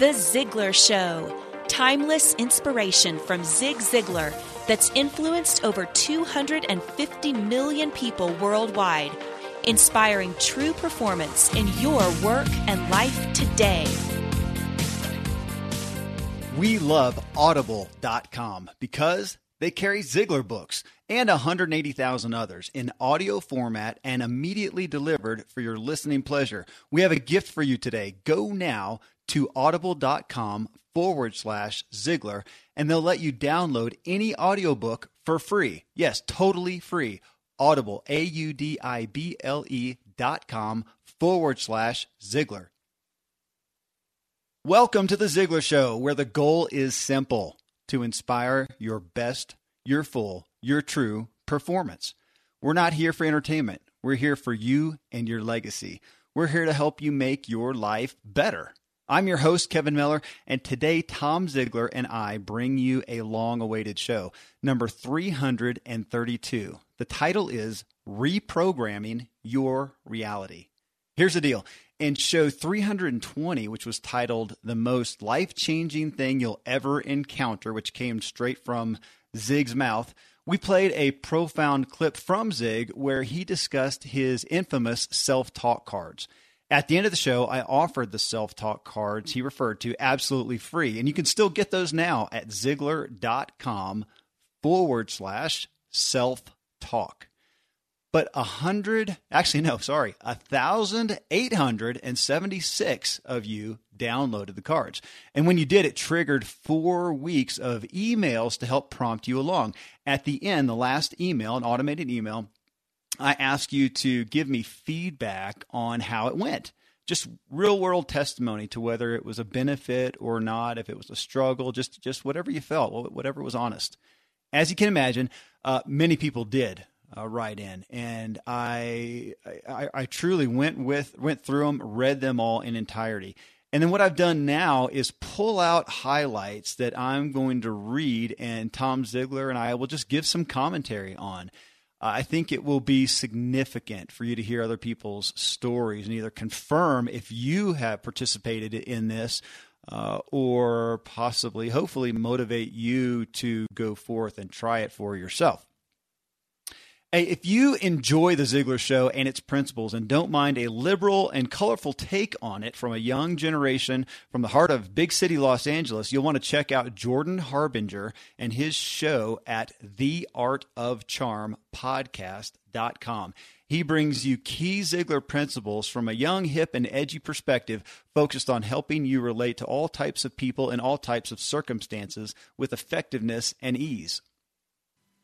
The Ziglar Show. Timeless inspiration from Zig Ziglar that's influenced over 250 million people worldwide, inspiring true performance in your work and life today. We love Audible.com because they carry Ziglar books and 180,000 others in audio format and immediately delivered for your listening pleasure. We have a gift for you today. Go now to audible.com forward slash Ziglar, and they'll let you download any audiobook for free. Yes, totally free. Audible, A U D I B L E dot com forward slash Ziglar. Welcome to the Ziglar Show, where the goal is simple to inspire your best, your full, your true performance. We're not here for entertainment. We're here for you and your legacy. We're here to help you make your life better. I'm your host, Kevin Miller, and today Tom Ziglar and I bring you a long awaited show, number 332. The title is Reprogramming Your Reality. Here's the deal. In show 320, which was titled The Most Life Changing Thing You'll Ever Encounter, which came straight from Zig's mouth, we played a profound clip from Zig where he discussed his infamous self talk cards. At the end of the show, I offered the self talk cards he referred to absolutely free. And you can still get those now at Ziglar.com forward slash self talk. But a hundred, actually, no, sorry, a thousand eight hundred and seventy six of you downloaded the cards. And when you did, it triggered four weeks of emails to help prompt you along. At the end, the last email, an automated email, I ask you to give me feedback on how it went. Just real world testimony to whether it was a benefit or not, if it was a struggle, just just whatever you felt, whatever was honest. As you can imagine, uh, many people did uh, write in, and I, I I truly went with went through them, read them all in entirety. And then what I've done now is pull out highlights that I'm going to read, and Tom Ziglar and I will just give some commentary on. I think it will be significant for you to hear other people's stories and either confirm if you have participated in this uh, or possibly, hopefully, motivate you to go forth and try it for yourself. Hey, if you enjoy the Ziglar Show and its principles and don't mind a liberal and colorful take on it from a young generation from the heart of big city Los Angeles, you'll want to check out Jordan Harbinger and his show at theartofcharmpodcast.com. He brings you key Ziglar principles from a young, hip, and edgy perspective focused on helping you relate to all types of people in all types of circumstances with effectiveness and ease.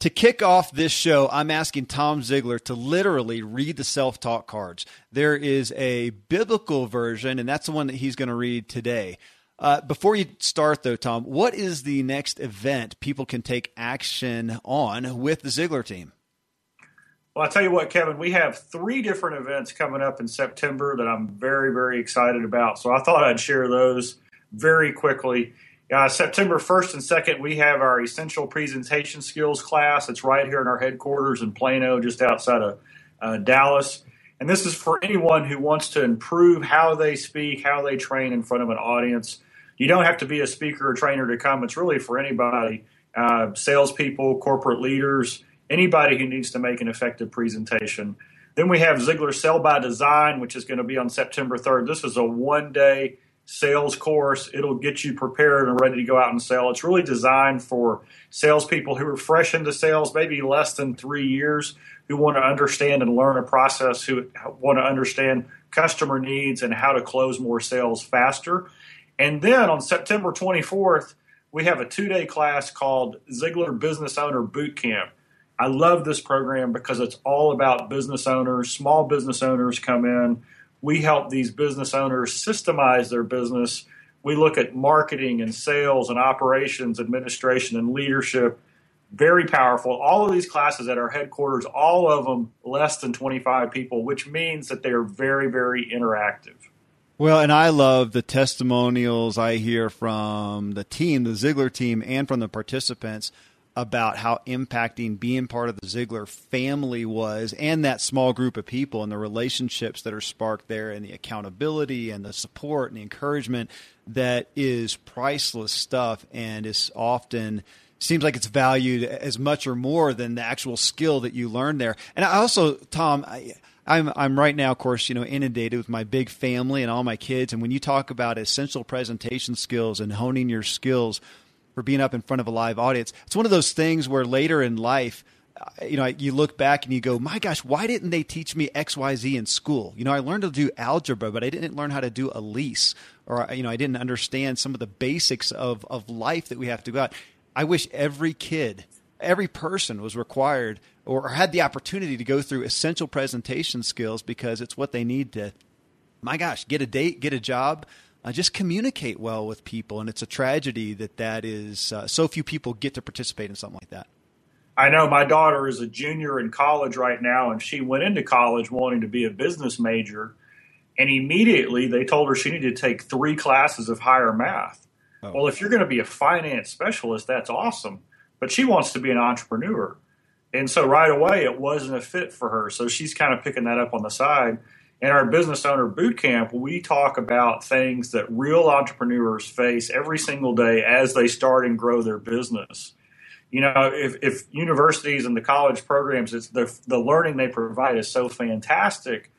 To kick off this show, I'm asking Tom Ziglar to literally read the self talk cards. There is a biblical version, and that's the one that he's going to read today. Uh, before you start, though, Tom, what is the next event people can take action on with the Ziglar team? Well, I'll tell you what, Kevin, we have three different events coming up in September that I'm very, very excited about. So I thought I'd share those very quickly. Uh, September 1st and 2nd, we have our Essential Presentation Skills class. It's right here in our headquarters in Plano, just outside of uh, Dallas. And this is for anyone who wants to improve how they speak, how they train in front of an audience. You don't have to be a speaker or trainer to come. It's really for anybody uh, salespeople, corporate leaders, anybody who needs to make an effective presentation. Then we have Ziglar Sell by Design, which is going to be on September 3rd. This is a one day sales course. It'll get you prepared and ready to go out and sell. It's really designed for salespeople who are fresh into sales, maybe less than three years, who want to understand and learn a process, who want to understand customer needs and how to close more sales faster. And then on September 24th, we have a two day class called Ziglar Business Owner Boot Camp. I love this program because it's all about business owners. Small business owners come in. We help these business owners systemize their business. We look at marketing and sales and operations, administration and leadership. Very powerful. All of these classes at our headquarters, all of them less than 25 people, which means that they are very, very interactive. Well, and I love the testimonials I hear from the team, the Ziglar team, and from the participants about how impacting being part of the Ziglar family was and that small group of people and the relationships that are sparked there and the accountability and the support and the encouragement that is priceless stuff and is often seems like it's valued as much or more than the actual skill that you learn there. And I also, Tom, I, I'm I'm right now, of course, you know, inundated with my big family and all my kids. And when you talk about essential presentation skills and honing your skills for being up in front of a live audience. It's one of those things where later in life, uh, you know, you look back and you go, my gosh, why didn't they teach me X, Y, Z in school? You know, I learned to do algebra, but I didn't learn how to do a lease, or you know, I didn't understand some of the basics of of life that we have to go out. I wish every kid, every person was required or had the opportunity to go through essential presentation skills because it's what they need to, my gosh, get a date, get a job, uh, just communicate well with people. And it's a tragedy that that is uh, so few people get to participate in something like that. I know my daughter is a junior in college right now, and she went into college wanting to be a business major. And immediately they told her she needed to take three classes of higher math. Oh. Well, if you're going to be a finance specialist, that's awesome. But she wants to be an entrepreneur. And so right away, it wasn't a fit for her. So she's kind of picking that up on the side. In our business owner boot camp, we talk about things that real entrepreneurs face every single day as they start and grow their business. You know, if, if universities and the college programs, it's the, the learning they provide is so fantastic,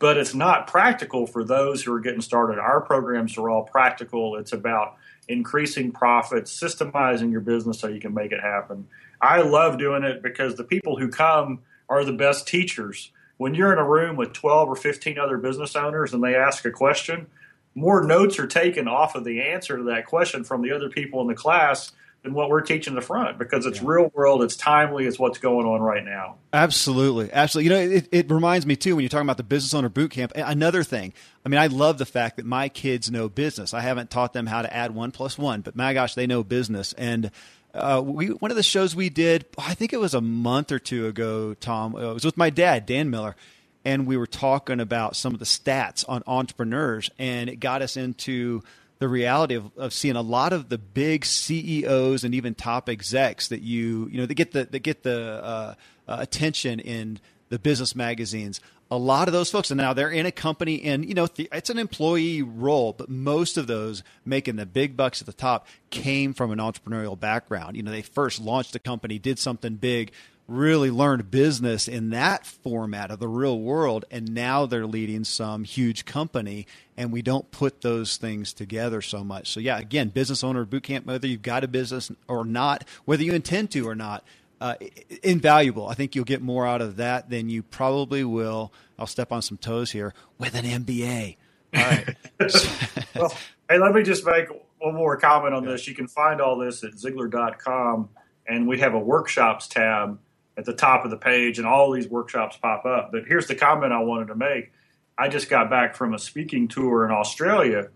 but it's not practical for those who are getting started. Our programs are all practical. It's about increasing profits, systemizing your business so you can make it happen. I love doing it because the people who come are the best teachers when you're in a room with 12 or 15 other business owners and they ask a question, more notes are taken off of the answer to that question from the other people in the class than what we're teaching the front because it's yeah. real world, it's timely, it's what's going on right now. Absolutely, absolutely. You know, it, it reminds me too when you're talking about the business owner boot camp. Another thing, I mean, I love the fact that my kids know business. I haven't taught them how to add one plus one, but my gosh, they know business and uh, we one of the shows we did, I think it was a month or two ago. Tom, uh, it was with my dad, Dan Miller, and we were talking about some of the stats on entrepreneurs, and it got us into the reality of, of seeing a lot of the big CEOs and even top execs that you you know they get the they get the uh, uh, attention in the business magazines a lot of those folks, and now they're in a company, and you know it's an employee role, but most of those making the big bucks at the top came from an entrepreneurial background. You know, they first launched a company, did something big, really learned business in that format of the real world, and now they're leading some huge company, and we don't put those things together so much. So yeah, again, business owner boot camp, whether you've got a business or not, whether you intend to or not uh, invaluable. I think you'll get more out of that than you probably will. I'll step on some toes here with an MBA. All right. well, hey, let me just make one more comment on this. You can find all this at Ziglar.com, and we have a workshops tab at the top of the page, and all these workshops pop up. But here's the comment I wanted to make. I just got back from a speaking tour in Australia,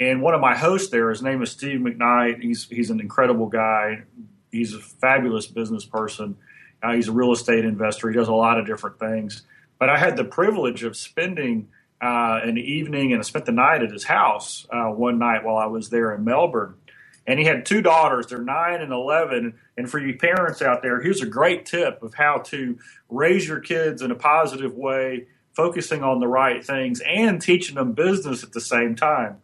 and one of my hosts there, his name is Steve McKnight. He's he's an incredible guy, He's a fabulous business person. Uh, he's a real estate investor. He does a lot of different things. But I had the privilege of spending uh, an evening and I spent the night at his house uh, one night while I was there in Melbourne. And he had two daughters, they're nine and 11. And for you parents out there, here's a great tip of how to raise your kids in a positive way, focusing on the right things and teaching them business at the same time.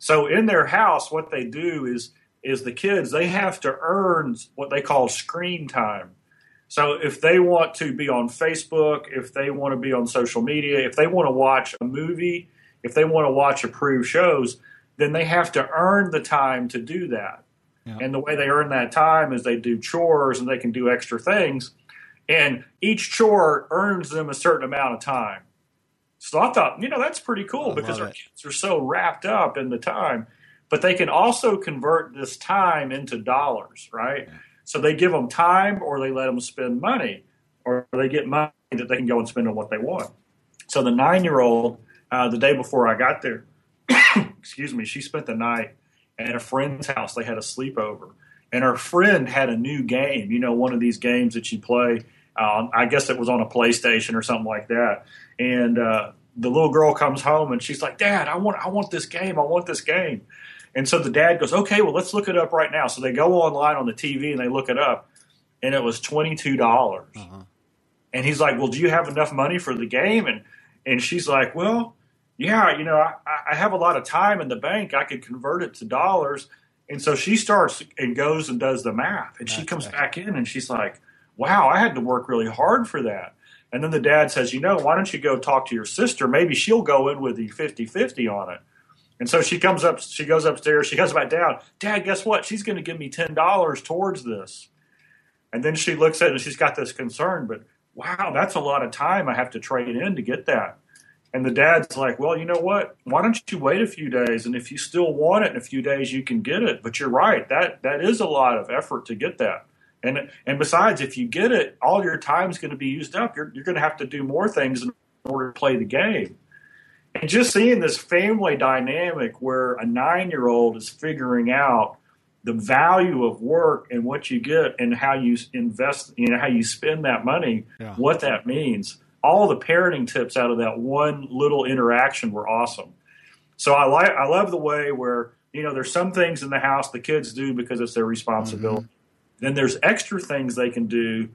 So in their house, what they do is is the kids they have to earn what they call screen time. So if they want to be on Facebook, if they want to be on social media, if they want to watch a movie, if they want to watch approved shows, then they have to earn the time to do that. Yeah. And the way they earn that time is they do chores and they can do extra things. And each chore earns them a certain amount of time. So I thought, you know, that's pretty cool I because our it. kids are so wrapped up in the time. But they can also convert this time into dollars, right? So they give them time or they let them spend money or they get money that they can go and spend on what they want. So the nine year old, uh, the day before I got there, excuse me, she spent the night at a friend's house. They had a sleepover. And her friend had a new game, you know, one of these games that you play. Uh, I guess it was on a PlayStation or something like that. And uh, the little girl comes home and she's like, "Dad, I want, I want this game. I want this game." And so the dad goes, okay, well, let's look it up right now. So they go online on the TV and they look it up, and it was 22. dollars uh-huh. And he's like, well, do you have enough money for the game? And, and she's like, well, yeah, you know, I, I have a lot of time in the bank. I could convert it to dollars. And so she starts and goes and does the math. And That's she comes back in and she's like, wow, I had to work really hard for that. And then the dad says, you know, why don't you go talk to your sister? Maybe she'll go in with the 50 50 on it. And so she comes up, she goes upstairs, she goes back down. Dad, guess what? She's going to give me ten dollars towards this. And then she looks at it and she's got this concern, but wow, that's a lot of time I have to trade in to get that. And the dad's like, well, you know what? Why don't you wait a few days? And if you still want it in a few days, you can get it. But you're right, that that is a lot of effort to get that. And and besides, if you get it, all your time's going to be used up. You're you're going to have to do more things in order to play the game and just seeing this family dynamic where a nine year old is figuring out the value of work and what you get and how you invest, you know, how you spend that money, yeah. what that means. All the parenting tips out of that one little interaction were awesome. So I like, I love the way where, you know, there's some things in the house the kids do because it's their responsibility. Mm-hmm. Then there's extra things they can do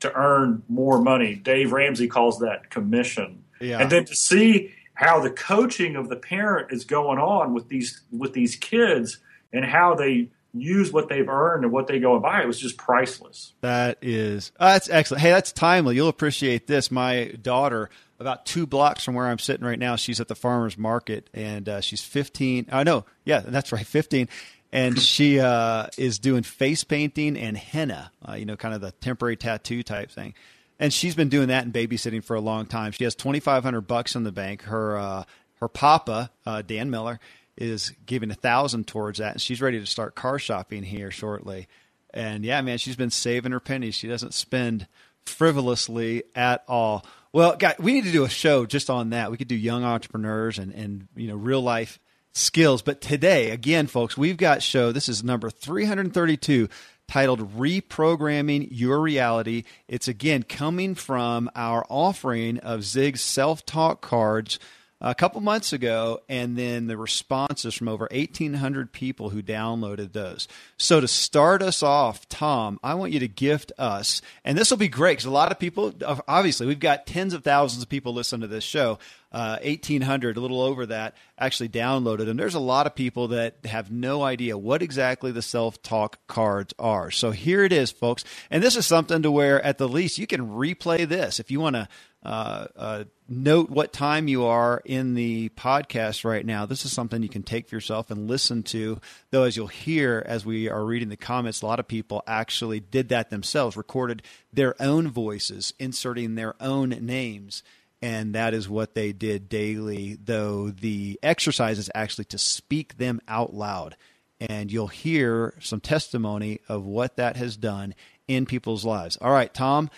to earn more money. Dave Ramsey calls that commission. Yeah. And then to see how the coaching of the parent is going on with these with these kids and how they use what they've earned and what they go and buy. It was just priceless. That is uh, that's excellent. Hey, that's timely. You'll appreciate this. My daughter, about two blocks from where I'm sitting right now, she's at the farmers market and uh, she's 15. I know, yeah, that's right, 15. And she uh, is doing face painting and henna, uh, you know, kind of the temporary tattoo type thing and she's been doing that in babysitting for a long time. She has twenty five hundred bucks in the bank. Her uh, her papa uh, Dan Miller is giving a thousand towards that, and she's ready to start car shopping here shortly. And yeah, man, she's been saving her pennies. She doesn't spend frivolously at all. Well, guys, we need to do a show just on that. We could do young entrepreneurs and and you know real life skills. But today, again, folks, we've got show. This is number 332 titled Reprogramming Your Reality. It's again coming from our offering of Zig's self talk cards a couple months ago, and then the responses from over 1,800 people who downloaded those. So, to start us off, Tom, I want you to gift us, and this will be great because a lot of people, obviously, we've got tens of thousands of people listen to this show. Uh, 1,800, a little over that, actually downloaded. And there's a lot of people that have no idea what exactly the self talk cards are. So here it is, folks. And this is something to where, at the least, you can replay this if you want to uh, uh, note what time you are in the podcast right now. This is something you can take for yourself and listen to. Though, as you'll hear as we are reading the comments, a lot of people actually did that themselves, recorded their own voices, inserting their own names. And that is what they did daily, though the exercise is actually to speak them out loud. And you'll hear some testimony of what that has done in people's lives. All right, Tom,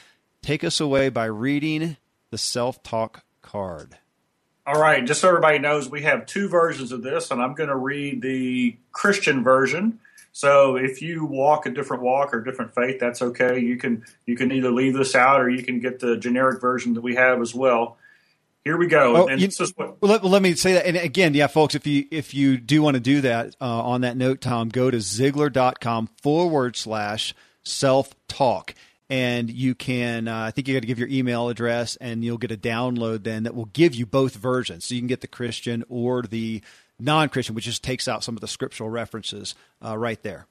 take us away by reading the self talk card. All right, just so everybody knows, we have two versions of this, and I'm going to read the Christian version. So if you walk a different walk or different faith, that's okay. You can you can either leave this out or you can get the generic version that we have as well. Here we go. Oh, you, what, well, let, let, me say that. And again, yeah, folks, if you if you do want to do that uh, on that note, Tom, go to Ziglar.com forward slash self talk. And you can, uh, I think you got to give your email address and you'll get a download then that will give you both versions. So you can get the Christian or the non Christian, which just takes out some of the scriptural references uh, right there.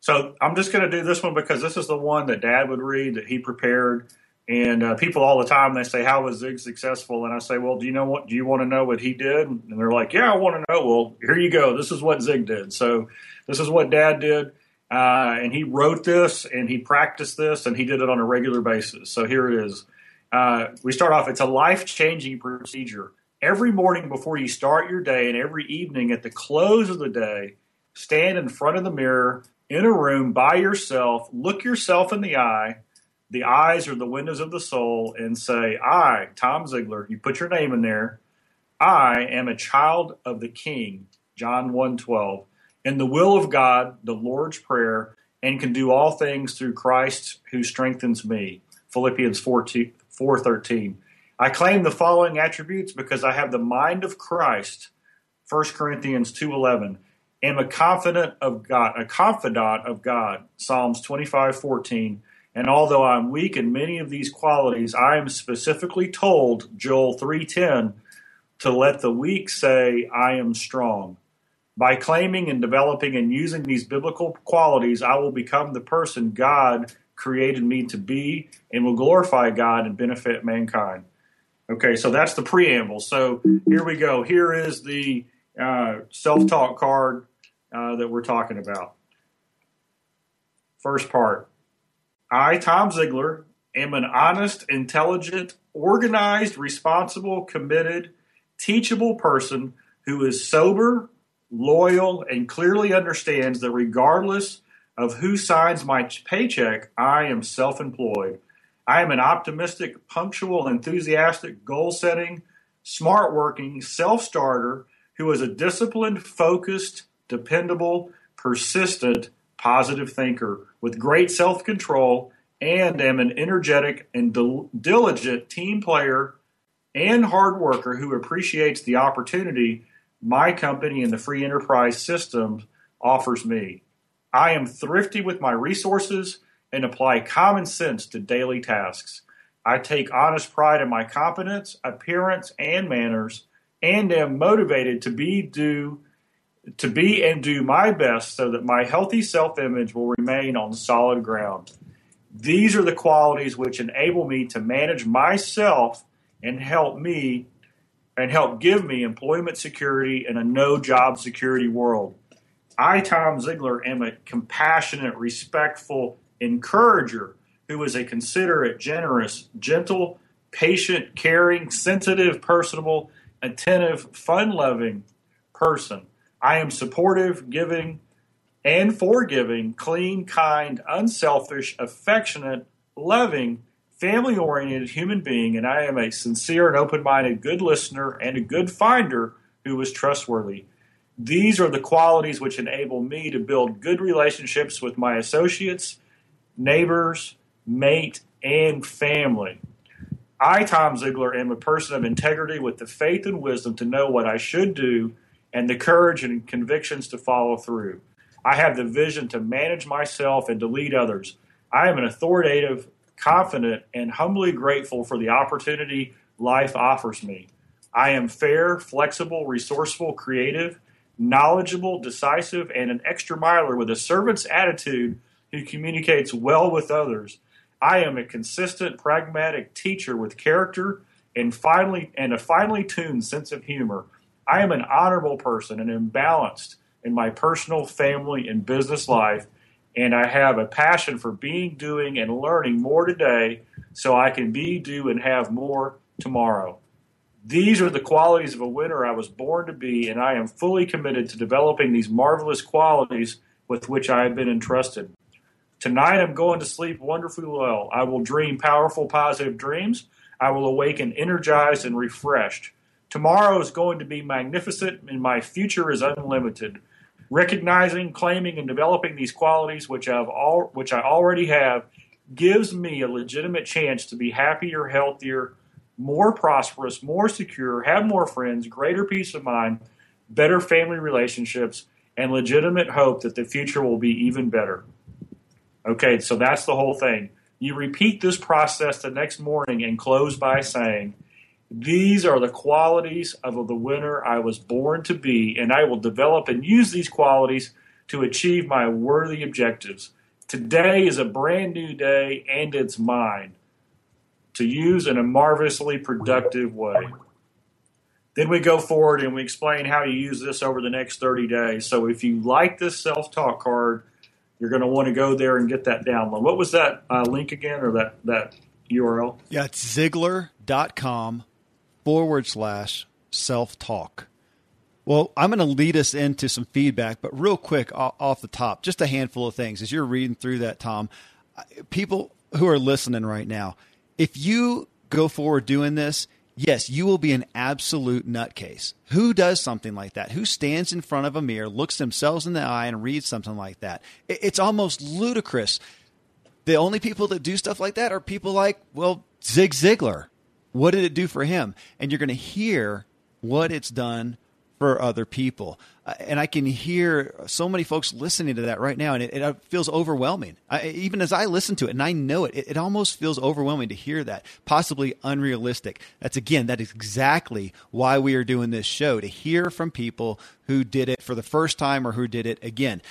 So I'm just going to do this one because this is the one that Dad would read that he prepared. And uh, people all the time they say, "How was Zig successful?" And I say, "Well, do you know what? Do you want to know what he did?" And they're like, "Yeah, I want to know." Well, here you go. This is what Zig did. So this is what Dad did, uh, and he wrote this and he practiced this and he did it on a regular basis. So here it is. Uh, we start off. It's a life changing procedure every morning before you start your day and every evening at the close of the day, stand in front of the mirror in a room by yourself, look yourself in the eye. The eyes are the windows of the soul, and say, I, Tom Ziglar, you put your name in there. I am a child of the King, John 1 12, in the will of God, the Lord's Prayer, and can do all things through Christ who strengthens me. Philippians 4, 4 13. I claim the following attributes because I have the mind of Christ. 1 Corinthians 2:11. Am a confident of God, a confidant of God. Psalms 25:14. And although I'm weak in many of these qualities, I am specifically told, Joel 3:10, to let the weak say, I am strong. By claiming and developing and using these biblical qualities, I will become the person God created me to be and will glorify God and benefit mankind. Okay, so that's the preamble. So here we go. Here is the uh, self talk card uh, that we're talking about. First part I, Tom Ziglar, am an honest, intelligent, organized, responsible, committed, teachable person who is sober, loyal, and clearly understands that regardless of who signs my paycheck, I am self employed. I am an optimistic, punctual, enthusiastic, goal setting, smart working, self starter who is a disciplined, focused, dependable, persistent, positive thinker with great self control and am an energetic and dil- diligent team player and hard worker who appreciates the opportunity my company and the free enterprise system offers me. I am thrifty with my resources and apply common sense to daily tasks. I take honest pride in my competence, appearance, and manners, and am motivated to be do to be and do my best so that my healthy self-image will remain on solid ground. These are the qualities which enable me to manage myself and help me and help give me employment security in a no job security world. I, Tom Ziglar, am a compassionate, respectful, encourager who is a considerate, generous, gentle, patient, caring, sensitive, personable, attentive, fun loving person. I am supportive, giving, and forgiving, clean, kind, unselfish, affectionate, loving, family oriented human being, and I am a sincere and open minded good listener and a good finder who is trustworthy. These are the qualities which enable me to build good relationships with my associates neighbors, mate, and family. I, Tom Ziglar, am a person of integrity with the faith and wisdom to know what I should do and the courage and convictions to follow through. I have the vision to manage myself and to lead others. I am an authoritative, confident, and humbly grateful for the opportunity life offers me. I am fair, flexible, resourceful, creative, knowledgeable, decisive, and an extra miler with a servant's attitude who communicates well with others. I am a consistent, pragmatic teacher with character and finally and a finely tuned sense of humor. I am an honorable person and am balanced in my personal, family, and business life, and I have a passion for being, doing, and learning more today so I can be, do, and have more tomorrow. These are the qualities of a winner I was born to be, and I am fully committed to developing these marvelous qualities with which I have been entrusted. Tonight I'm going to sleep wonderfully well. I will dream powerful, positive dreams. I will awaken energized and refreshed. Tomorrow is going to be magnificent, and my future is unlimited. Recognizing, claiming, and developing these qualities, which I've all, which I already have, gives me a legitimate chance to be happier, healthier, more prosperous, more secure, have more friends, greater peace of mind, better family relationships, and legitimate hope that the future will be even better. Okay, so that's the whole thing. You repeat this process the next morning and close by saying, These are the qualities of the winner I was born to be, and I will develop and use these qualities to achieve my worthy objectives. Today is a brand new day, and it's mine to use in a marvelously productive way. Then we go forward and we explain how to use this over the next 30 days. So if you like this self talk card, you're going to want to go there and get that download. What was that uh, link again or that, that URL? Yeah, it's Ziglar.com forward slash self talk. Well, I'm going to lead us into some feedback, but real quick off the top, just a handful of things. As you're reading through that, Tom, people who are listening right now, if you go forward doing this, yes, you will be an absolute nutcase. Who does something like that? Who stands in front of a mirror, looks themselves in the eye, and reads something like that? It's almost ludicrous. The only people that do stuff like that are people like, well, Zig Ziglar. What did it do for him? And you're going to hear what it's done for other people. Uh, and I can hear so many folks listening to that right now, and it, it feels overwhelming. I, even as I listen to it, and I know it, it, it almost feels overwhelming to hear that, possibly unrealistic. That's again, that is exactly why we are doing this show to hear from people who did it for the first time or who did it again.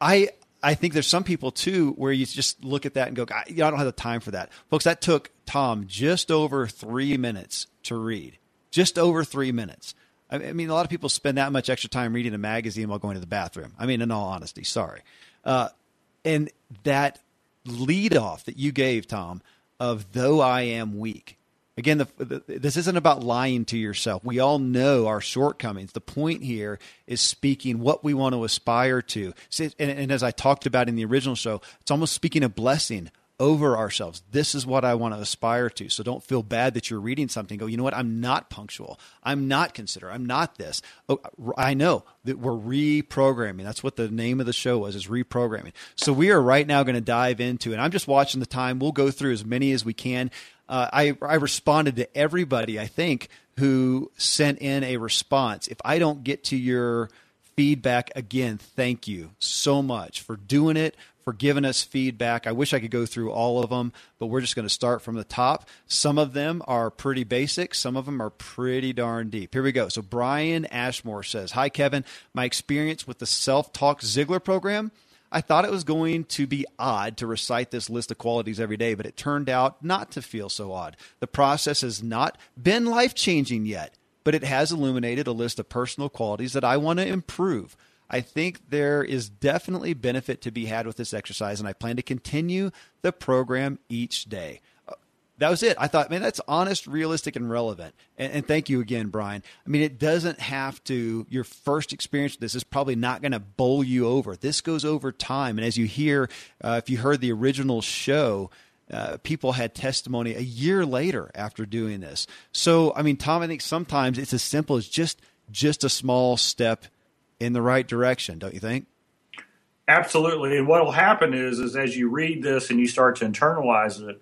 I I think there's some people too where you just look at that and go, I, I don't have the time for that, folks. That took Tom just over three minutes to read, just over three minutes. I mean, a lot of people spend that much extra time reading a magazine while going to the bathroom. I mean, in all honesty, sorry. Uh, and that lead off that you gave, Tom, of though I am weak. Again, the, the, this isn't about lying to yourself. We all know our shortcomings. The point here is speaking what we want to aspire to. And, and as I talked about in the original show, it's almost speaking a blessing over ourselves. This is what I want to aspire to. So don't feel bad that you're reading something. Go, you know what? I'm not punctual. I'm not considerate. I'm not this. Oh, I know that we're reprogramming. That's what the name of the show was, is reprogramming. So we are right now going to dive into, and I'm just watching the time. We'll go through as many as we can. Uh, I, I responded to everybody, I think, who sent in a response. If I don't get to your feedback again, thank you so much for doing it, for giving us feedback. I wish I could go through all of them, but we're just going to start from the top. Some of them are pretty basic, some of them are pretty darn deep. Here we go. So, Brian Ashmore says Hi, Kevin. My experience with the Self Talk Ziglar program. I thought it was going to be odd to recite this list of qualities every day, but it turned out not to feel so odd. The process has not been life changing yet, but it has illuminated a list of personal qualities that I want to improve. I think there is definitely benefit to be had with this exercise, and I plan to continue the program each day. That was it. I thought, man, that's honest, realistic, and relevant. And, and, thank you again, Brian. I mean, it doesn't have to, your first experience with this is probably not going to bowl you over. This goes over time. And as you hear, uh, if you heard the original show, uh, people had testimony a year later after doing this. So, I mean, Tom, I think sometimes it's as simple as just just a small step in the right direction, don't you think? Absolutely. And what will happen is, is as you read this and you start to internalize it,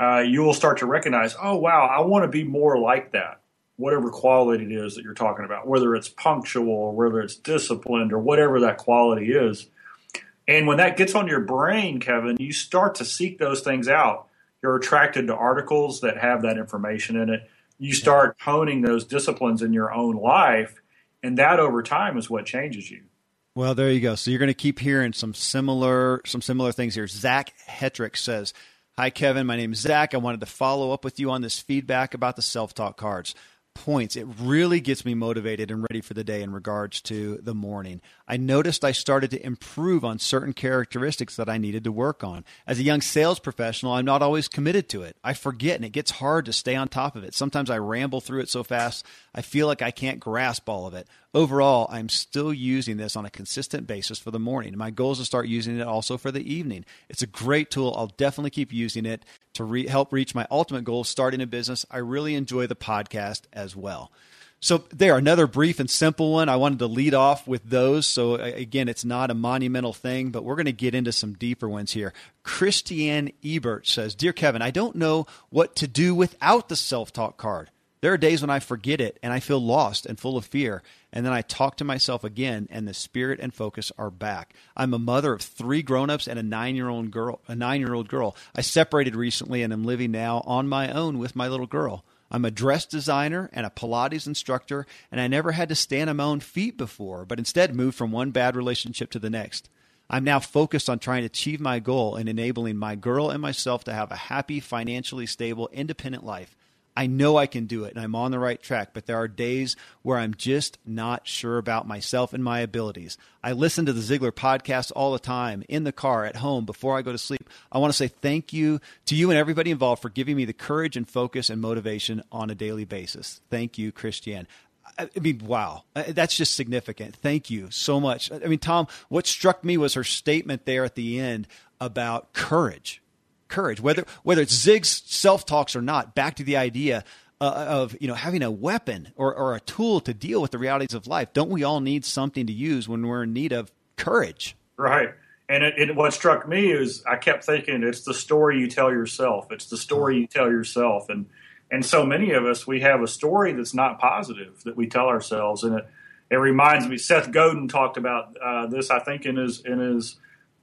uh, you will start to recognize, oh wow, I want to be more like that. Whatever quality it is that you're talking about, whether it's punctual or whether it's disciplined or whatever that quality is. And when that gets on your brain, Kevin, you start to seek those things out. You're attracted to articles that have that information in it. You start honing those disciplines in your own life and that over time is what changes you. Well, there you go. So you're going to keep hearing some similar some similar things here. Zach Hetrick says, "Hi Kevin, my name is Zach. I wanted to follow up with you on this feedback about the self talk cards." Points, it really gets me motivated and ready for the day in regards to the morning. I noticed I started to improve on certain characteristics that I needed to work on. As a young sales professional, I'm not always committed to it. I forget and it gets hard to stay on top of it. Sometimes I ramble through it so fast, I feel like I can't grasp all of it. Overall, I'm still using this on a consistent basis for the morning. My goal is to start using it also for the evening. It's a great tool. I'll definitely keep using it to re- help reach my ultimate goal, starting a business. I really enjoy the podcast as well. So there, another brief and simple one. I wanted to lead off with those. So again, it's not a monumental thing, but we're going to get into some deeper ones here. Christiane Ebert says, Dear Kevin, I don't know what to do without the self-talk card. There are days when I forget it and I feel lost and full of fear. And then I talk to myself again and the spirit and focus are back. I'm a mother of three grown-ups and a nine-year-old girl, a nine-year-old girl. I separated recently and am living now on my own with my little girl. I'm a dress designer and a Pilates instructor, and I never had to stand on my own feet before, but instead moved from one bad relationship to the next. I'm now focused on trying to achieve my goal and enabling my girl and myself to have a happy, financially stable, independent life. I know I can do it and I'm on the right track, but there are days where I'm just not sure about myself and my abilities. I listen to the Ziglar podcast all the time, in the car, at home, before I go to sleep. I want to say thank you to you and everybody involved for giving me the courage and focus and motivation on a daily basis. Thank you, Christiane. I mean, wow, uh, that's just significant. Thank you so much. I mean, Tom, what struck me was her statement there at the end about courage courage, whether whether it's Zig's self talks or not. Back to the idea uh, of you know having a weapon or, or a tool to deal with the realities of life. Don't we all need something to use when we're in need of courage? Right. And it, it, what struck me is I kept thinking it's the story you tell yourself. It's the story you tell yourself, and and so many of us we have a story that's not positive that we tell ourselves, and it it reminds me. Seth Godin talked about uh, this, I think, in his in his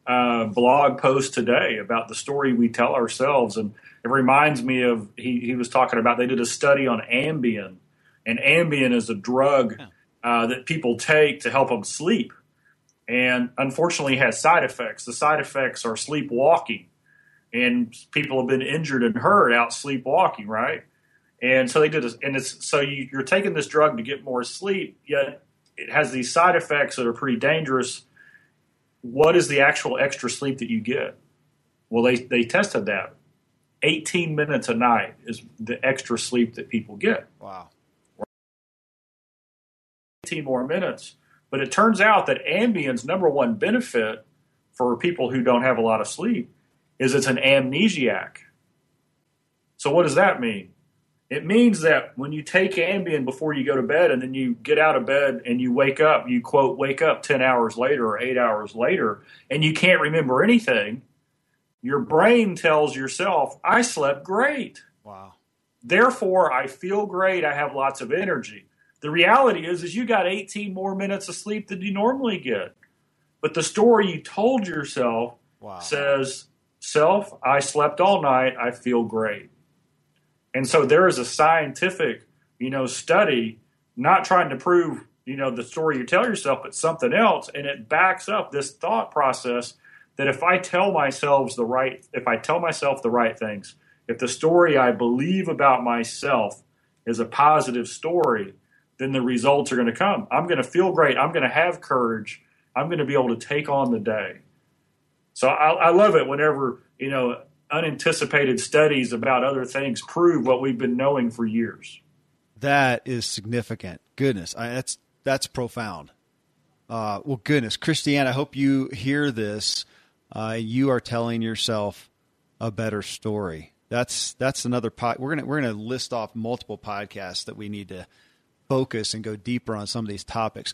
uh, blog post today about the story we tell ourselves, and it reminds me of he, he was talking about they did a study on Ambien, and Ambien is a drug uh, that people take to help them sleep, and unfortunately has side effects. The side effects are sleepwalking, and people have been injured and hurt out sleepwalking, right? And so they did, this, and it's so you, you're taking this drug to get more sleep, yet it has these side effects that are pretty dangerous what is the actual extra sleep that you get? Well, they, they tested that. 18 minutes a night is the extra sleep that people get. Wow. 18 more minutes. But it turns out that Ambien's number one benefit for people who don't have a lot of sleep is it's an amnesiac. So, what does that mean? It means that when you take Ambien before you go to bed and then you get out of bed and you wake up, you quote, wake up 10 hours later or eight hours later, and you can't remember anything, your brain tells yourself, I slept great. Wow. Therefore, I feel great. I have lots of energy. The reality is, is you got 18 more minutes of sleep than you normally get. But the story you told yourself wow. says, self, I slept all night. I feel great. And so there is a scientific, you know, study not trying to prove, you know, the story you tell yourself, but something else. And it backs up this thought process that if I tell myself the right, if I tell myself the right things, if the story I believe about myself is a positive story, then the results are going to come. I'm going to feel great. I'm going to have courage. I'm going to be able to take on the day. So I, I love it whenever, you know, unanticipated studies about other things prove what we've been knowing for years. That is significant. Goodness, I, that's that's profound. Uh, well, goodness, Christiane, I hope you hear this. Uh, you are telling yourself a better story. That's that's another pod. We're gonna we're gonna list off multiple podcasts that we need to focus and go deeper on some of these topics.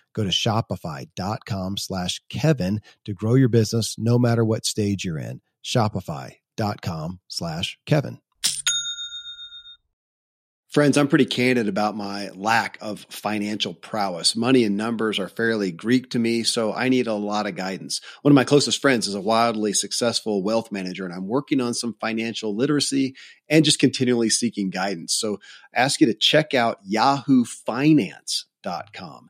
Go to shopify.com slash Kevin to grow your business no matter what stage you're in. Shopify.com slash Kevin. Friends, I'm pretty candid about my lack of financial prowess. Money and numbers are fairly Greek to me, so I need a lot of guidance. One of my closest friends is a wildly successful wealth manager, and I'm working on some financial literacy and just continually seeking guidance. So I ask you to check out yahoo yahoofinance.com.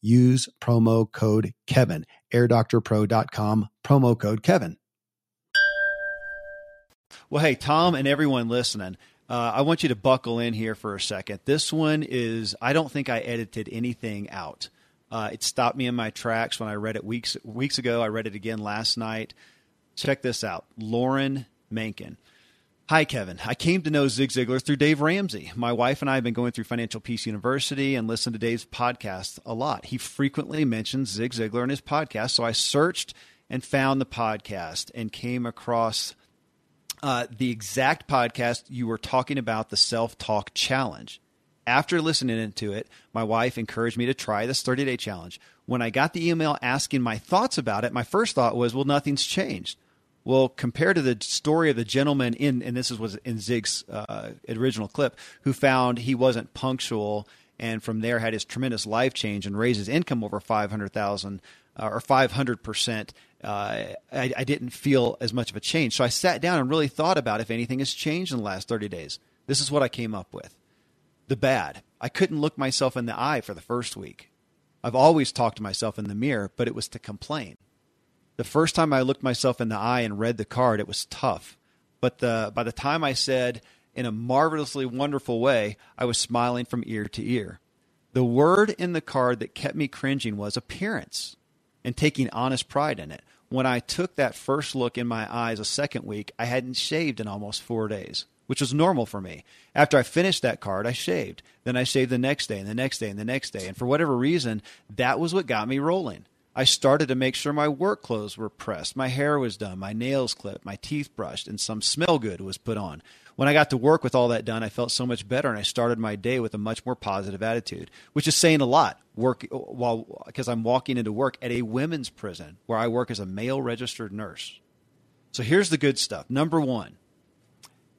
use promo code Kevin. AirDoctorPro.com, promo code Kevin. Well, hey, Tom and everyone listening, uh, I want you to buckle in here for a second. This one is, I don't think I edited anything out. Uh, it stopped me in my tracks when I read it weeks weeks ago. I read it again last night. Check this out Lauren Mankin. Hi, Kevin. I came to know Zig Ziglar through Dave Ramsey. My wife and I have been going through Financial Peace University and listened to Dave's podcast a lot. He frequently mentions Zig Ziglar in his podcast, so I searched and found the podcast and came across uh, the exact podcast you were talking about, the Self Talk Challenge. After listening to it, my wife encouraged me to try this 30 day challenge. When I got the email asking my thoughts about it, my first thought was, well, nothing's changed. Well, compared to the story of the gentleman in, and this was in Zig's uh, original clip, who found he wasn't punctual and from there had his tremendous life change and raised his income over 500,000 uh, or 500%, uh, I, I, didn't feel as much of a change. So I sat down and really thought about if anything has changed in the last 30 days. This is what I came up with. The bad. I couldn't look myself in the eye for the first week. I've always talked to myself in the mirror, but it was to complain. The first time I looked myself in the eye and read the card, it was tough. But the, by the time I said, in a marvelously wonderful way, I was smiling from ear to ear. The word in the card that kept me cringing was appearance and taking honest pride in it. When I took that first look in my eyes a second week, I hadn't shaved in almost four days, which was normal for me. After I finished that card, I shaved. Then I shaved the next day and the next day and the next day. And for whatever reason, that was what got me rolling. I started to make sure my work clothes were pressed, my hair was done, my nails clipped, my teeth brushed, and some smell good was put on. When I got to work with all that done, I felt so much better, and I started my day with a much more positive attitude, which is saying a lot. Work uh, while because I'm walking into work at a women's prison where I work as a male registered nurse. So here's the good stuff. Number one,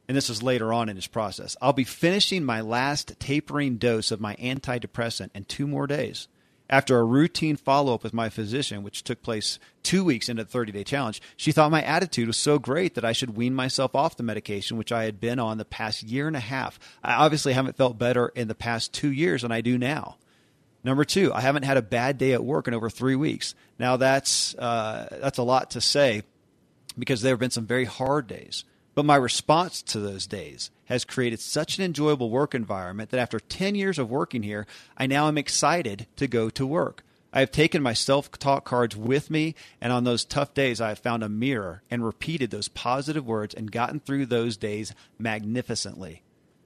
and this is later on in this process. I'll be finishing my last tapering dose of my antidepressant in two more days. After a routine follow up with my physician, which took place two weeks into the 30 day challenge, she thought my attitude was so great that I should wean myself off the medication, which I had been on the past year and a half. I obviously haven't felt better in the past two years than I do now. Number two, I haven't had a bad day at work in over three weeks. Now that's uh, that's a lot to say because there have been some very hard days. But my response to those days has created such an enjoyable work environment that after 10 years of working here, I now am excited to go to work. I have taken my self talk cards with me, and on those tough days, I have found a mirror and repeated those positive words and gotten through those days magnificently.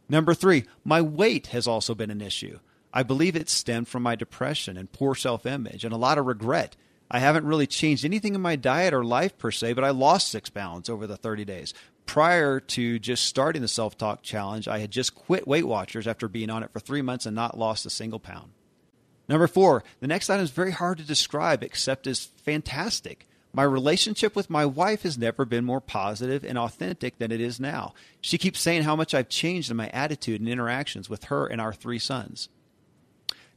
Number three, my weight has also been an issue. I believe it stemmed from my depression and poor self image and a lot of regret. I haven't really changed anything in my diet or life per se, but I lost six pounds over the 30 days prior to just starting the self talk challenge, I had just quit Weight Watchers after being on it for three months and not lost a single pound. Number four, the next item is very hard to describe except as fantastic. My relationship with my wife has never been more positive and authentic than it is now. She keeps saying how much I've changed in my attitude and interactions with her and our three sons.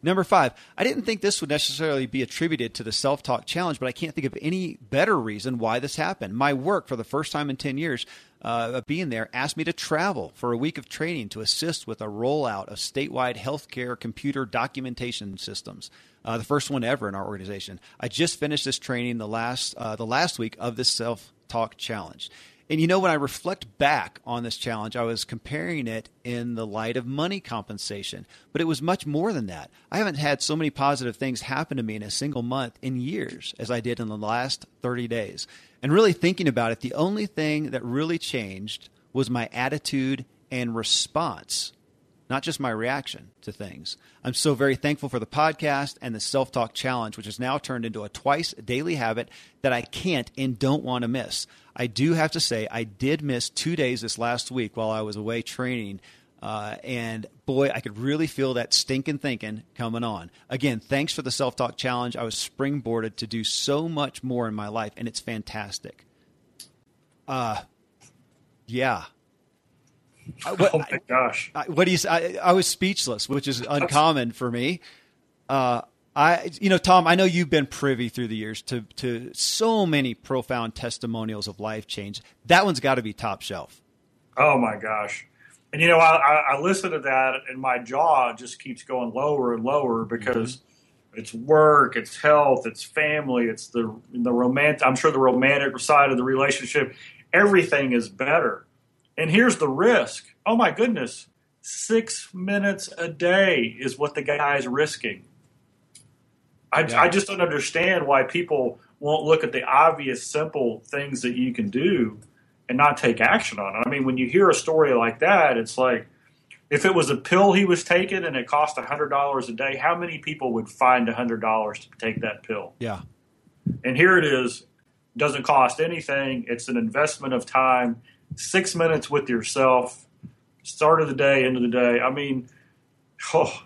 Number five, I didn't think this would necessarily be attributed to the self talk challenge, but I can't think of any better reason why this happened. My work, for the first time in 10 years uh, being there, asked me to travel for a week of training to assist with a rollout of statewide healthcare computer documentation systems. Uh, the first one ever in our organization. I just finished this training the last uh, the last week of this self talk challenge. And you know, when I reflect back on this challenge, I was comparing it in the light of money compensation, but it was much more than that. I haven't had so many positive things happen to me in a single month in years as I did in the last 30 days. And really thinking about it, the only thing that really changed was my attitude and response not just my reaction to things. I'm so very thankful for the podcast and the self talk challenge, which has now turned into a twice daily habit that I can't and don't want to miss. I do have to say, I did miss two days this last week while I was away training. Uh, and boy, I could really feel that stinking thinking coming on. Again, thanks for the self talk challenge. I was springboarded to do so much more in my life, and it's fantastic. Uh, yeah, what, oh my gosh! I, what do you? I, I was speechless, which is uncommon for me. Uh, I, you know, Tom, I know you've been privy through the years to to so many profound testimonials of life change. That one's got to be top shelf. Oh my gosh! And you know, I, I listen to that, and my jaw just keeps going lower and lower because. Mm-hmm. It's work, it's health, it's family, it's the the romantic. I'm sure the romantic side of the relationship. Everything is better and here's the risk. Oh my goodness, six minutes a day is what the guy is risking. I, yeah. I just don't understand why people won't look at the obvious, simple things that you can do and not take action on it. I mean, when you hear a story like that, it's like if it was a pill he was taking and it cost $100 a day, how many people would find $100 to take that pill? Yeah. And here it is, doesn't cost anything. It's an investment of time six minutes with yourself, start of the day, end of the day. I mean, oh,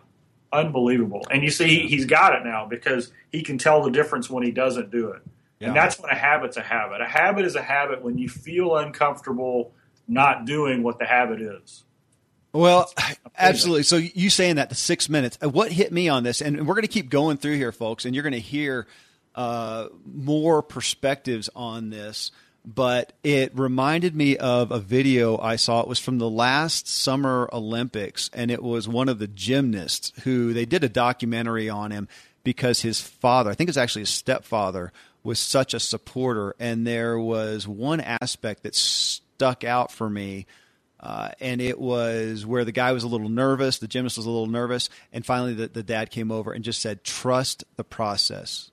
unbelievable. And you see, he's got it now because he can tell the difference when he doesn't do it. Yeah. And that's when a habit's a habit. A habit is a habit when you feel uncomfortable not doing what the habit is. Well, absolutely. So you saying that the six minutes, uh, what hit me on this, and we're going to keep going through here, folks, and you're going to hear uh, more perspectives on this but it reminded me of a video I saw. It was from the last Summer Olympics, and it was one of the gymnasts who they did a documentary on him because his father, I think it's actually his stepfather, was such a supporter. And there was one aspect that stuck out for me. Uh, and it was where the guy was a little nervous, the gymnast was a little nervous, and finally the, the dad came over and just said, "Trust the process."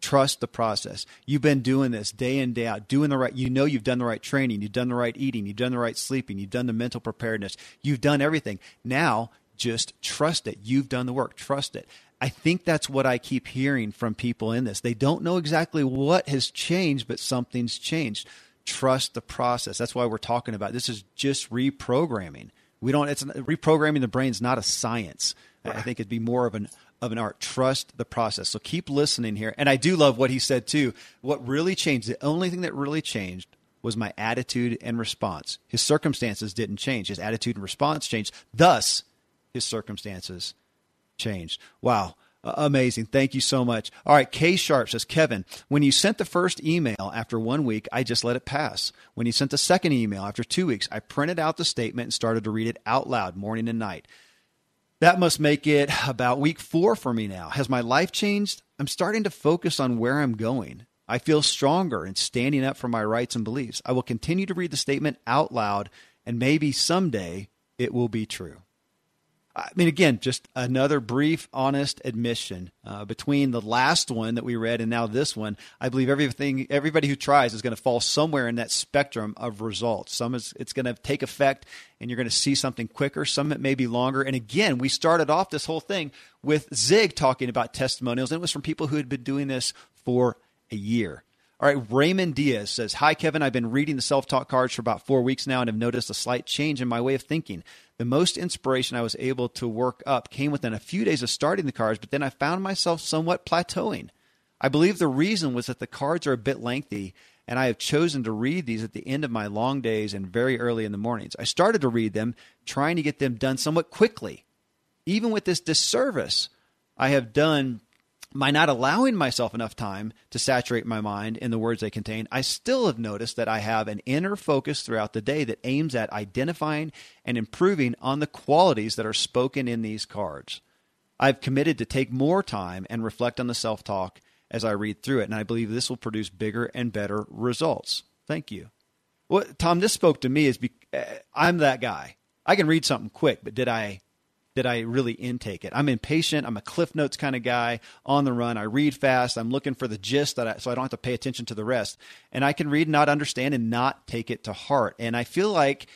Trust the process. You've been doing this day in, day out, doing the right, you know, you've done the right training, you've done the right eating, you've done the right sleeping, you've done the mental preparedness, you've done everything. Now, just trust it. You've done the work. Trust it. I think that's what I keep hearing from people in this. They don't know exactly what has changed, but something's changed. Trust the process. That's why we're talking about this is just reprogramming. We don't it's reprogramming the brain is not a science. I think it'd be more of an of an art. Trust the process. So keep listening here. And I do love what he said too. What really changed, the only thing that really changed was my attitude and response. His circumstances didn't change. His attitude and response changed. Thus, his circumstances changed. Wow. Amazing. Thank you so much. All right. K Sharp says, Kevin, when you sent the first email after one week, I just let it pass. When you sent the second email after two weeks, I printed out the statement and started to read it out loud morning and night. That must make it about week four for me now. Has my life changed? I'm starting to focus on where I'm going. I feel stronger in standing up for my rights and beliefs. I will continue to read the statement out loud, and maybe someday it will be true. I mean, again, just another brief, honest admission uh, between the last one that we read and now this one. I believe everything, everybody who tries is going to fall somewhere in that spectrum of results. Some is it's going to take effect, and you're going to see something quicker. Some it may be longer. And again, we started off this whole thing with Zig talking about testimonials, and it was from people who had been doing this for a year. All right, Raymond Diaz says, Hi, Kevin. I've been reading the self talk cards for about four weeks now and have noticed a slight change in my way of thinking. The most inspiration I was able to work up came within a few days of starting the cards, but then I found myself somewhat plateauing. I believe the reason was that the cards are a bit lengthy, and I have chosen to read these at the end of my long days and very early in the mornings. I started to read them, trying to get them done somewhat quickly. Even with this disservice I have done by not allowing myself enough time to saturate my mind in the words they contain, I still have noticed that I have an inner focus throughout the day that aims at identifying and improving on the qualities that are spoken in these cards. I've committed to take more time and reflect on the self talk as I read through it, and I believe this will produce bigger and better results. Thank you. Well, Tom, this spoke to me as be- eh, I'm that guy. I can read something quick, but did I did I really intake it. I'm impatient. I'm a Cliff Notes kind of guy on the run. I read fast. I'm looking for the gist that I, so I don't have to pay attention to the rest. And I can read, not understand, and not take it to heart. And I feel like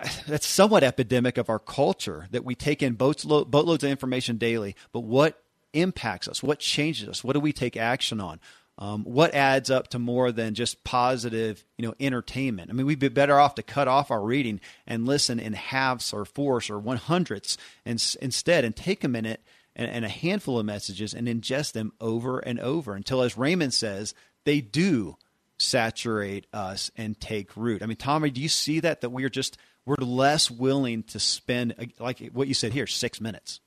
that's somewhat epidemic of our culture that we take in boatloads of information daily. But what impacts us? What changes us? What do we take action on? Um, what adds up to more than just positive, you know, entertainment? I mean, we'd be better off to cut off our reading and listen in halves or fourths or one hundredths and, instead and take a minute and, and a handful of messages and ingest them over and over until, as Raymond says, they do saturate us and take root. I mean, Tommy, do you see that? That we're just we're less willing to spend, like what you said here, six minutes.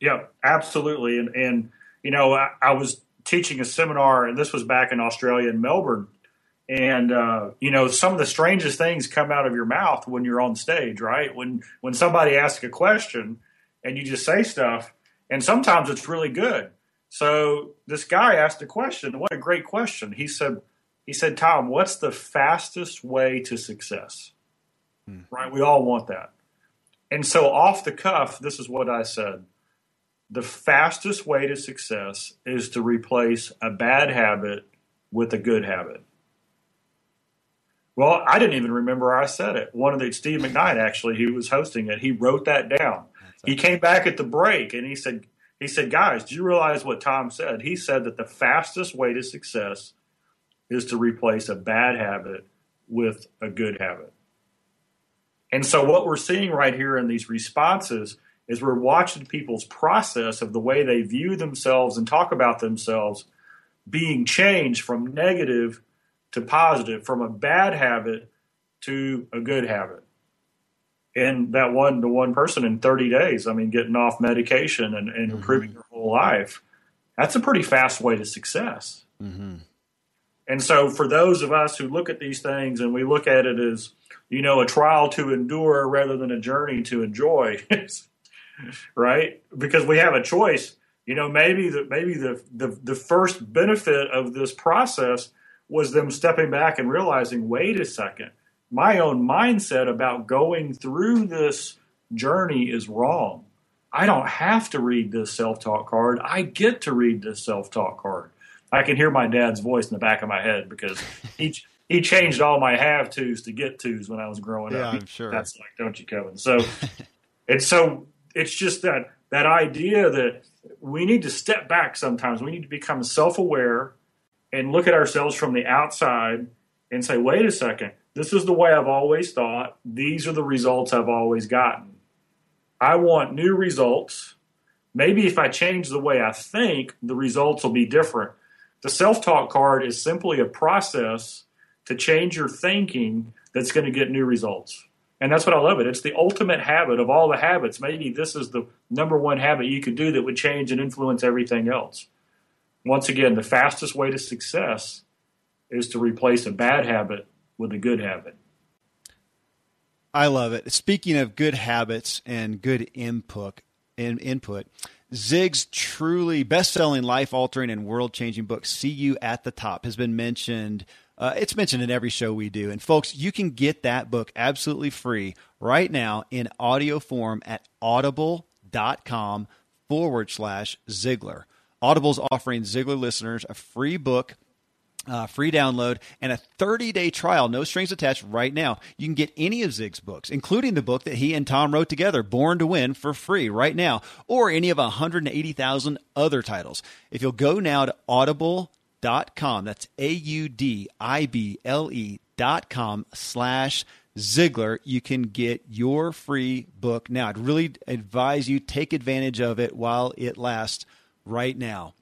Yeah, absolutely. And and you know, I, I was teaching a seminar, and this was back in Australia in Melbourne. And uh, you know, some of the strangest things come out of your mouth when you're on stage, right? When when somebody asks a question and you just say stuff, and sometimes it's really good. So this guy asked a question. What a great question! He said, he said, Tom, what's the fastest way to success? Hmm. Right? We all want that. And so off the cuff, this is what I said the fastest way to success is to replace a bad habit with a good habit. Well, I didn't even remember I said it. One of the Steve McKnight actually, he was hosting it. He wrote that down. He came back at the break and he said, he said, guys, do you realize what Tom said? He said that the fastest way to success is to replace a bad habit with a good habit. And so what we're seeing right here in these responses is we're watching people's process of the way they view themselves and talk about themselves being changed from negative to positive, from a bad habit to a good habit. And that one to one person in 30 days, I mean, getting off medication and, and mm-hmm. improving your whole life, that's a pretty fast way to success. Mm-hmm. And so, for those of us who look at these things and we look at it as, you know, a trial to endure rather than a journey to enjoy, right? Because we have a choice. You know, maybe the maybe the, the the first benefit of this process was them stepping back and realizing, wait a second, my own mindset about going through this journey is wrong. I don't have to read this self-talk card. I get to read this self-talk card. I can hear my dad's voice in the back of my head because he he changed all my have tos to get tos when I was growing yeah, up. I'm sure. That's like, don't you, Kevin? So, and so it's just that that idea that we need to step back sometimes. We need to become self-aware and look at ourselves from the outside and say, "Wait a second. This is the way I've always thought. These are the results I've always gotten. I want new results. Maybe if I change the way I think, the results will be different." The self-talk card is simply a process to change your thinking that's going to get new results. And that's what I love it. It's the ultimate habit of all the habits. Maybe this is the number one habit you could do that would change and influence everything else. Once again, the fastest way to success is to replace a bad habit with a good habit. I love it. Speaking of good habits and good input, in, input, Zig's truly best-selling, life-altering, and world-changing book, "See You at the Top," has been mentioned. Uh, it's mentioned in every show we do. And folks, you can get that book absolutely free right now in audio form at audible.com forward slash Ziglar. Audible's offering Ziglar listeners a free book uh, free download and a 30 day trial, no strings attached right now. You can get any of Zig's books, including the book that he and Tom wrote together, Born to Win, for free right now, or any of 180,000 other titles. If you'll go now to audible.com, that's A U D I B L E dot com slash Ziglar, you can get your free book now. I'd really advise you take advantage of it while it lasts right now.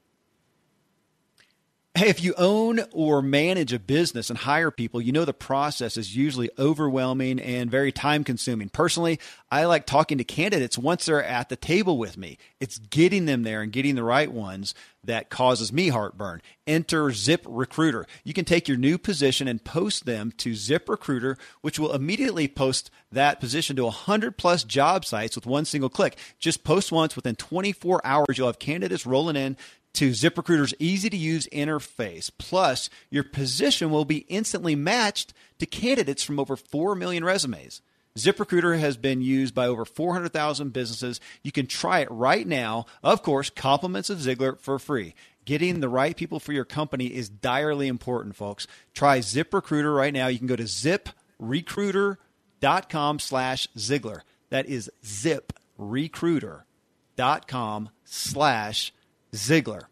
Hey, if you own or manage a business and hire people, you know the process is usually overwhelming and very time consuming. Personally, I like talking to candidates once they're at the table with me. It's getting them there and getting the right ones that causes me heartburn. Enter ZipRecruiter. You can take your new position and post them to ZipRecruiter, which will immediately post that position to 100 plus job sites with one single click. Just post once within 24 hours, you'll have candidates rolling in to ZipRecruiter's easy to use interface. Plus, your position will be instantly matched to candidates from over 4 million resumes. ZipRecruiter has been used by over 400,000 businesses. You can try it right now. Of course, compliments of Ziglar for free. Getting the right people for your company is direly important, folks. Try ZipRecruiter right now. You can go to ziprecruiter.com slash Ziglar. That is ziprecruiter.com slash Ziglar.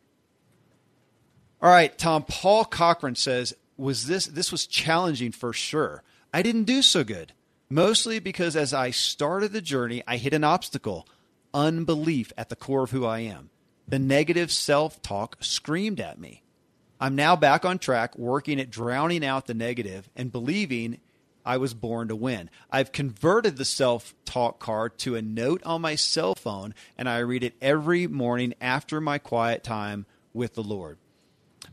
All right, Tom. Paul Cochran says, "Was this this was challenging for sure? I didn't do so good, mostly because as I started the journey, I hit an obstacle: unbelief at the core of who I am. The negative self-talk screamed at me. I'm now back on track, working at drowning out the negative and believing I was born to win. I've converted the self talk card to a note on my cell phone, and I read it every morning after my quiet time with the Lord.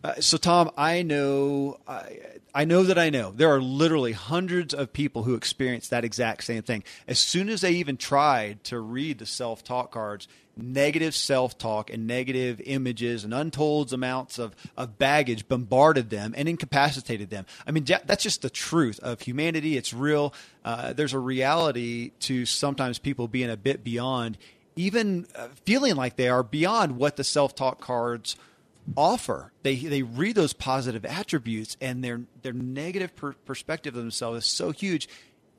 Uh, so, Tom, I know, I, I know that I know there are literally hundreds of people who experience that exact same thing. As soon as they even tried to read the self talk cards, negative self talk and negative images and untold amounts of, of baggage bombarded them and incapacitated them. I mean, that's just the truth of humanity. It's real. Uh, there's a reality to sometimes people being a bit beyond, even uh, feeling like they are beyond what the self talk cards offer. They they read those positive attributes and their their negative per- perspective of themselves is so huge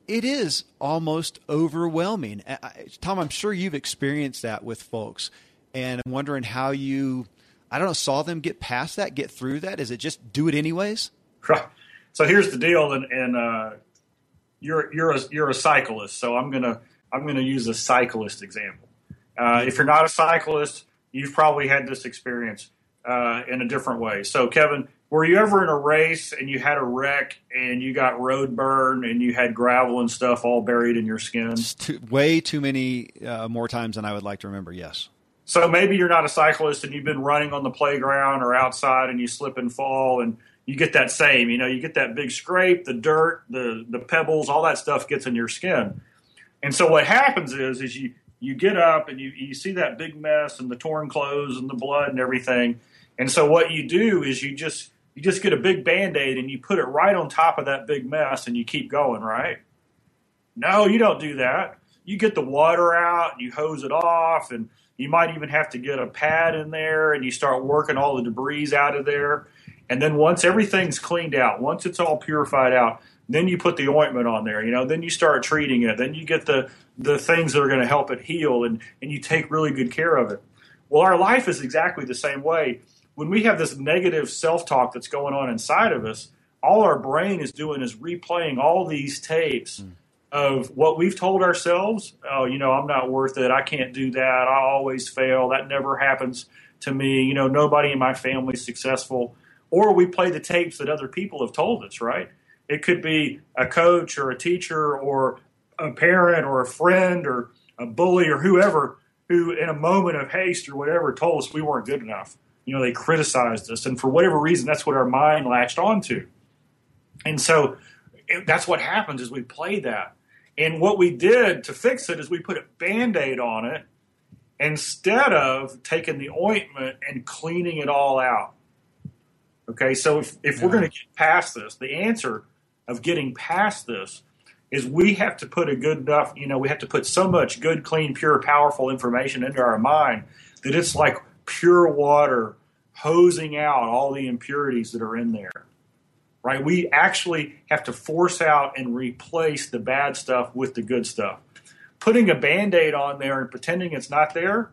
it is almost overwhelming. Tom, I'm sure you've experienced that with folks, and I'm wondering how you, I don't know, saw them get past that, get through that. Is it just do it anyways? Right. So here's the deal, and, and uh, you're you're a you're a cyclist, so I'm gonna I'm gonna use a cyclist example. Uh, if you're not a cyclist, you've probably had this experience uh, in a different way. So, Kevin, were you ever in a race and you had a wreck and you got road burn and you had gravel and stuff all buried in your skin? Too, way too many uh, more times than I would like to remember. Yes. So maybe you're not a cyclist and you've been running on the playground or outside and you slip and fall and you get that same, you know, you get that big scrape, the dirt, the the pebbles, all that stuff gets in your skin. And so what happens is is you you get up and you you see that big mess and the torn clothes and the blood and everything. And so what you do is you just you just get a big band aid and you put it right on top of that big mess and you keep going, right? No, you don't do that. You get the water out and you hose it off, and you might even have to get a pad in there and you start working all the debris out of there. And then once everything's cleaned out, once it's all purified out, then you put the ointment on there. You know, then you start treating it. Then you get the the things that are going to help it heal, and and you take really good care of it. Well, our life is exactly the same way when we have this negative self talk that's going on inside of us, all our brain is doing is replaying all these tapes mm. of what we've told ourselves. Oh, you know, I'm not worth it. I can't do that. I always fail. That never happens to me. You know, nobody in my family is successful. Or we play the tapes that other people have told us, right? It could be a coach or a teacher or a parent or a friend or a bully or whoever who, in a moment of haste or whatever, told us we weren't good enough. You know, they criticized us, and for whatever reason, that's what our mind latched onto. And so it, that's what happens is we play that. And what we did to fix it is we put a band aid on it instead of taking the ointment and cleaning it all out. Okay, so if, if yeah. we're going to get past this, the answer of getting past this is we have to put a good enough, you know, we have to put so much good, clean, pure, powerful information into our mind that it's like pure water hosing out all the impurities that are in there. Right? We actually have to force out and replace the bad stuff with the good stuff. Putting a band aid on there and pretending it's not there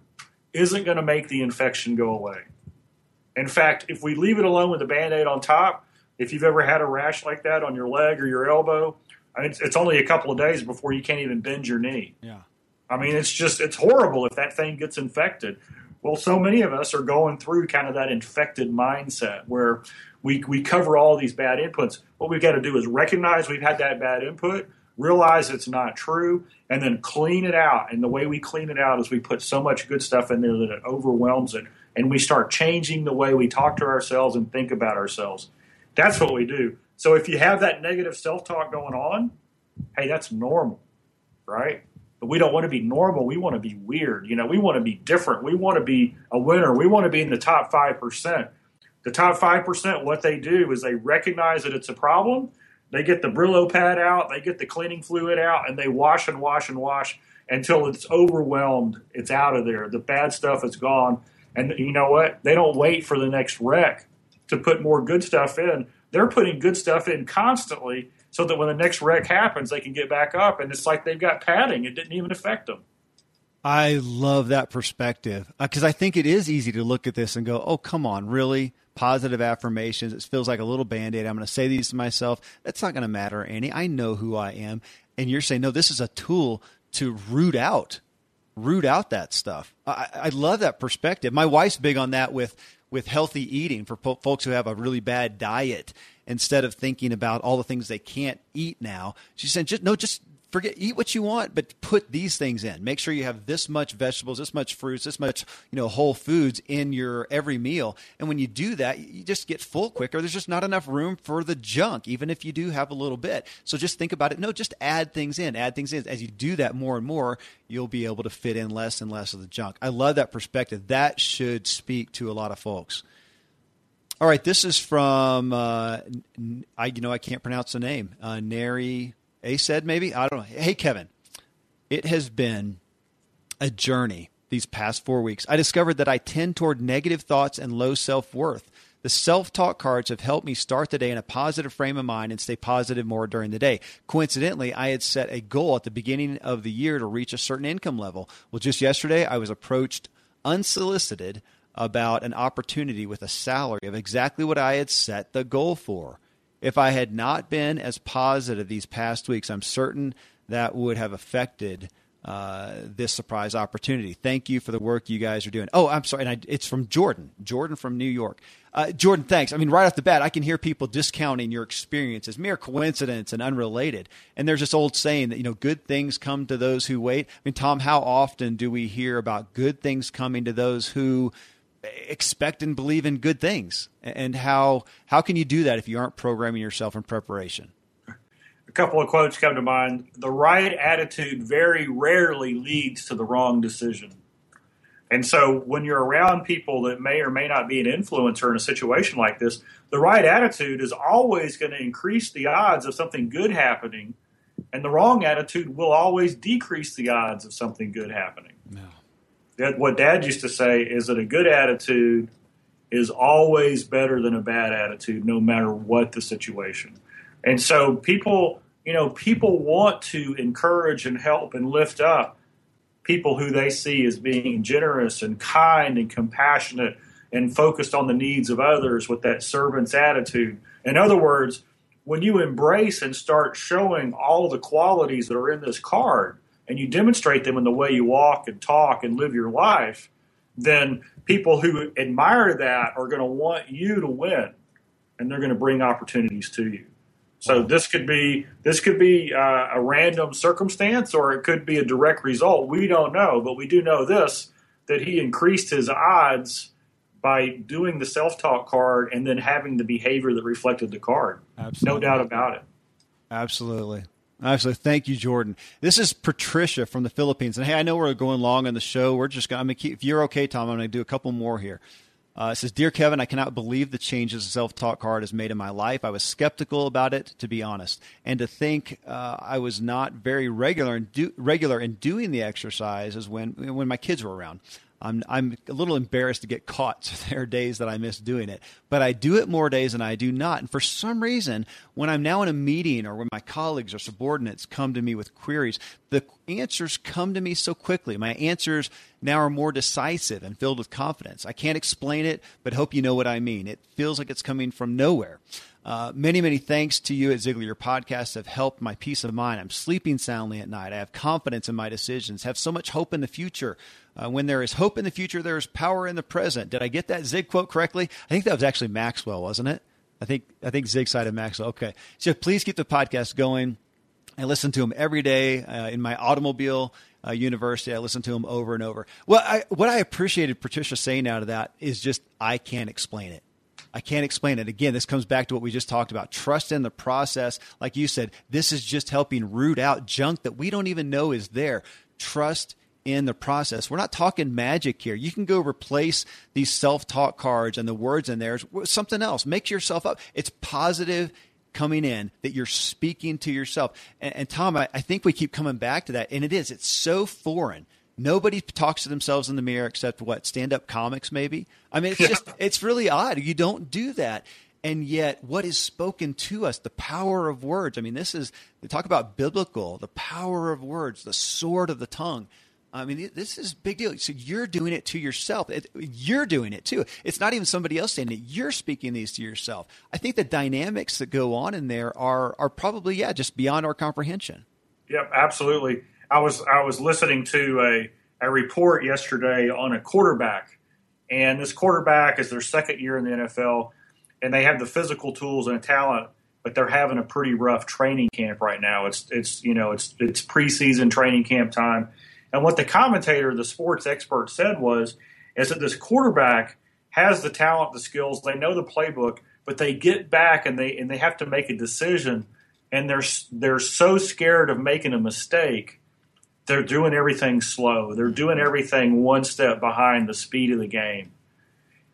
isn't going to make the infection go away. In fact, if we leave it alone with a band aid on top, if you've ever had a rash like that on your leg or your elbow, I mean, it's, it's only a couple of days before you can't even bend your knee. Yeah. I mean, it's just, it's horrible if that thing gets infected. Well, so many of us are going through kind of that infected mindset where we, we cover all these bad inputs. What we've got to do is recognize we've had that bad input, realize it's not true, and then clean it out. And the way we clean it out is we put so much good stuff in there that it overwhelms it and we start changing the way we talk to ourselves and think about ourselves. That's what we do. So if you have that negative self talk going on, hey, that's normal, right? But we don't want to be normal. We want to be weird. You know, we want to be different. We want to be a winner. We want to be in the top 5%. The top 5%, what they do is they recognize that it's a problem. They get the Brillo pad out, they get the cleaning fluid out, and they wash and wash and wash until it's overwhelmed. It's out of there. The bad stuff is gone and you know what? They don't wait for the next wreck to put more good stuff in. They're putting good stuff in constantly so that when the next wreck happens, they can get back up. And it's like they've got padding. It didn't even affect them. I love that perspective because uh, I think it is easy to look at this and go, oh, come on, really? Positive affirmations. It feels like a little band aid. I'm going to say these to myself. That's not going to matter, Annie. I know who I am. And you're saying, no, this is a tool to root out root out that stuff. I, I love that perspective. My wife's big on that with with healthy eating for po- folks who have a really bad diet. Instead of thinking about all the things they can't eat now, she said, "Just no, just forget eat what you want but put these things in. Make sure you have this much vegetables this much fruits this much you know whole foods in your every meal. And when you do that you just get full quicker. There's just not enough room for the junk even if you do have a little bit. So just think about it. No just add things in add things in. As you do that more and more you'll be able to fit in less and less of the junk. I love that perspective. That should speak to a lot of folks all right, this is from uh, I you know I can't pronounce the name. Uh, Neri a said maybe I don't know. Hey Kevin, it has been a journey these past four weeks. I discovered that I tend toward negative thoughts and low self worth. The self talk cards have helped me start the day in a positive frame of mind and stay positive more during the day. Coincidentally, I had set a goal at the beginning of the year to reach a certain income level. Well, just yesterday, I was approached unsolicited about an opportunity with a salary of exactly what I had set the goal for. If I had not been as positive these past weeks, I'm certain that would have affected uh, this surprise opportunity. Thank you for the work you guys are doing. Oh, I'm sorry. I, it's from Jordan. Jordan from New York. Uh, Jordan, thanks. I mean, right off the bat, I can hear people discounting your experience as mere coincidence and unrelated. And there's this old saying that, you know, good things come to those who wait. I mean, Tom, how often do we hear about good things coming to those who expect and believe in good things. And how how can you do that if you aren't programming yourself in preparation? A couple of quotes come to mind. The right attitude very rarely leads to the wrong decision. And so when you're around people that may or may not be an influencer in a situation like this the right attitude is always going to increase the odds of something good happening and the wrong attitude will always decrease the odds of something good happening what dad used to say is that a good attitude is always better than a bad attitude, no matter what the situation. And so people, you know, people want to encourage and help and lift up people who they see as being generous and kind and compassionate and focused on the needs of others with that servant's attitude. In other words, when you embrace and start showing all the qualities that are in this card, and you demonstrate them in the way you walk and talk and live your life, then people who admire that are going to want you to win and they're going to bring opportunities to you. So this could be this could be uh, a random circumstance, or it could be a direct result. We don't know, but we do know this: that he increased his odds by doing the self-talk card and then having the behavior that reflected the card. Absolutely. No doubt about it. Absolutely. Absolutely. Thank you, Jordan. This is Patricia from the Philippines. And hey, I know we're going long on the show. We're just going to, if you're okay, Tom, I'm going to do a couple more here. Uh, it says, Dear Kevin, I cannot believe the changes self talk card has made in my life. I was skeptical about it, to be honest. And to think uh, I was not very regular in, do, regular in doing the exercises when, when my kids were around. I'm I'm a little embarrassed to get caught. So there are days that I miss doing it, but I do it more days than I do not. And for some reason, when I'm now in a meeting or when my colleagues or subordinates come to me with queries, the answers come to me so quickly. My answers now are more decisive and filled with confidence. I can't explain it, but hope you know what I mean. It feels like it's coming from nowhere. Uh, many, many thanks to you at Ziglar. Your podcasts have helped my peace of mind. I'm sleeping soundly at night. I have confidence in my decisions, have so much hope in the future. Uh, when there is hope in the future, there is power in the present. Did I get that Zig quote correctly? I think that was actually Maxwell, wasn't it? I think I think Zig cited Maxwell. Okay, so please keep the podcast going. I listen to him every day uh, in my automobile. Uh, university, I listen to him over and over. Well, I, what I appreciated Patricia saying out of that is just I can't explain it. I can't explain it. Again, this comes back to what we just talked about. Trust in the process. Like you said, this is just helping root out junk that we don't even know is there. Trust in the process. We're not talking magic here. You can go replace these self talk cards and the words in there with something else. Make yourself up. It's positive coming in that you're speaking to yourself. And, and Tom, I, I think we keep coming back to that. And it is, it's so foreign. Nobody talks to themselves in the mirror except what stand up comics, maybe. I mean, it's just, it's really odd. You don't do that. And yet, what is spoken to us, the power of words. I mean, this is, they talk about biblical, the power of words, the sword of the tongue. I mean, this is big deal. So you're doing it to yourself. It, you're doing it too. It's not even somebody else saying it. You're speaking these to yourself. I think the dynamics that go on in there are are probably yeah, just beyond our comprehension. Yep, absolutely. I was I was listening to a a report yesterday on a quarterback, and this quarterback is their second year in the NFL, and they have the physical tools and talent, but they're having a pretty rough training camp right now. It's it's you know it's it's preseason training camp time and what the commentator, the sports expert, said was, is that this quarterback has the talent, the skills, they know the playbook, but they get back and they and they have to make a decision, and they're they're so scared of making a mistake, they're doing everything slow. They're doing everything one step behind the speed of the game.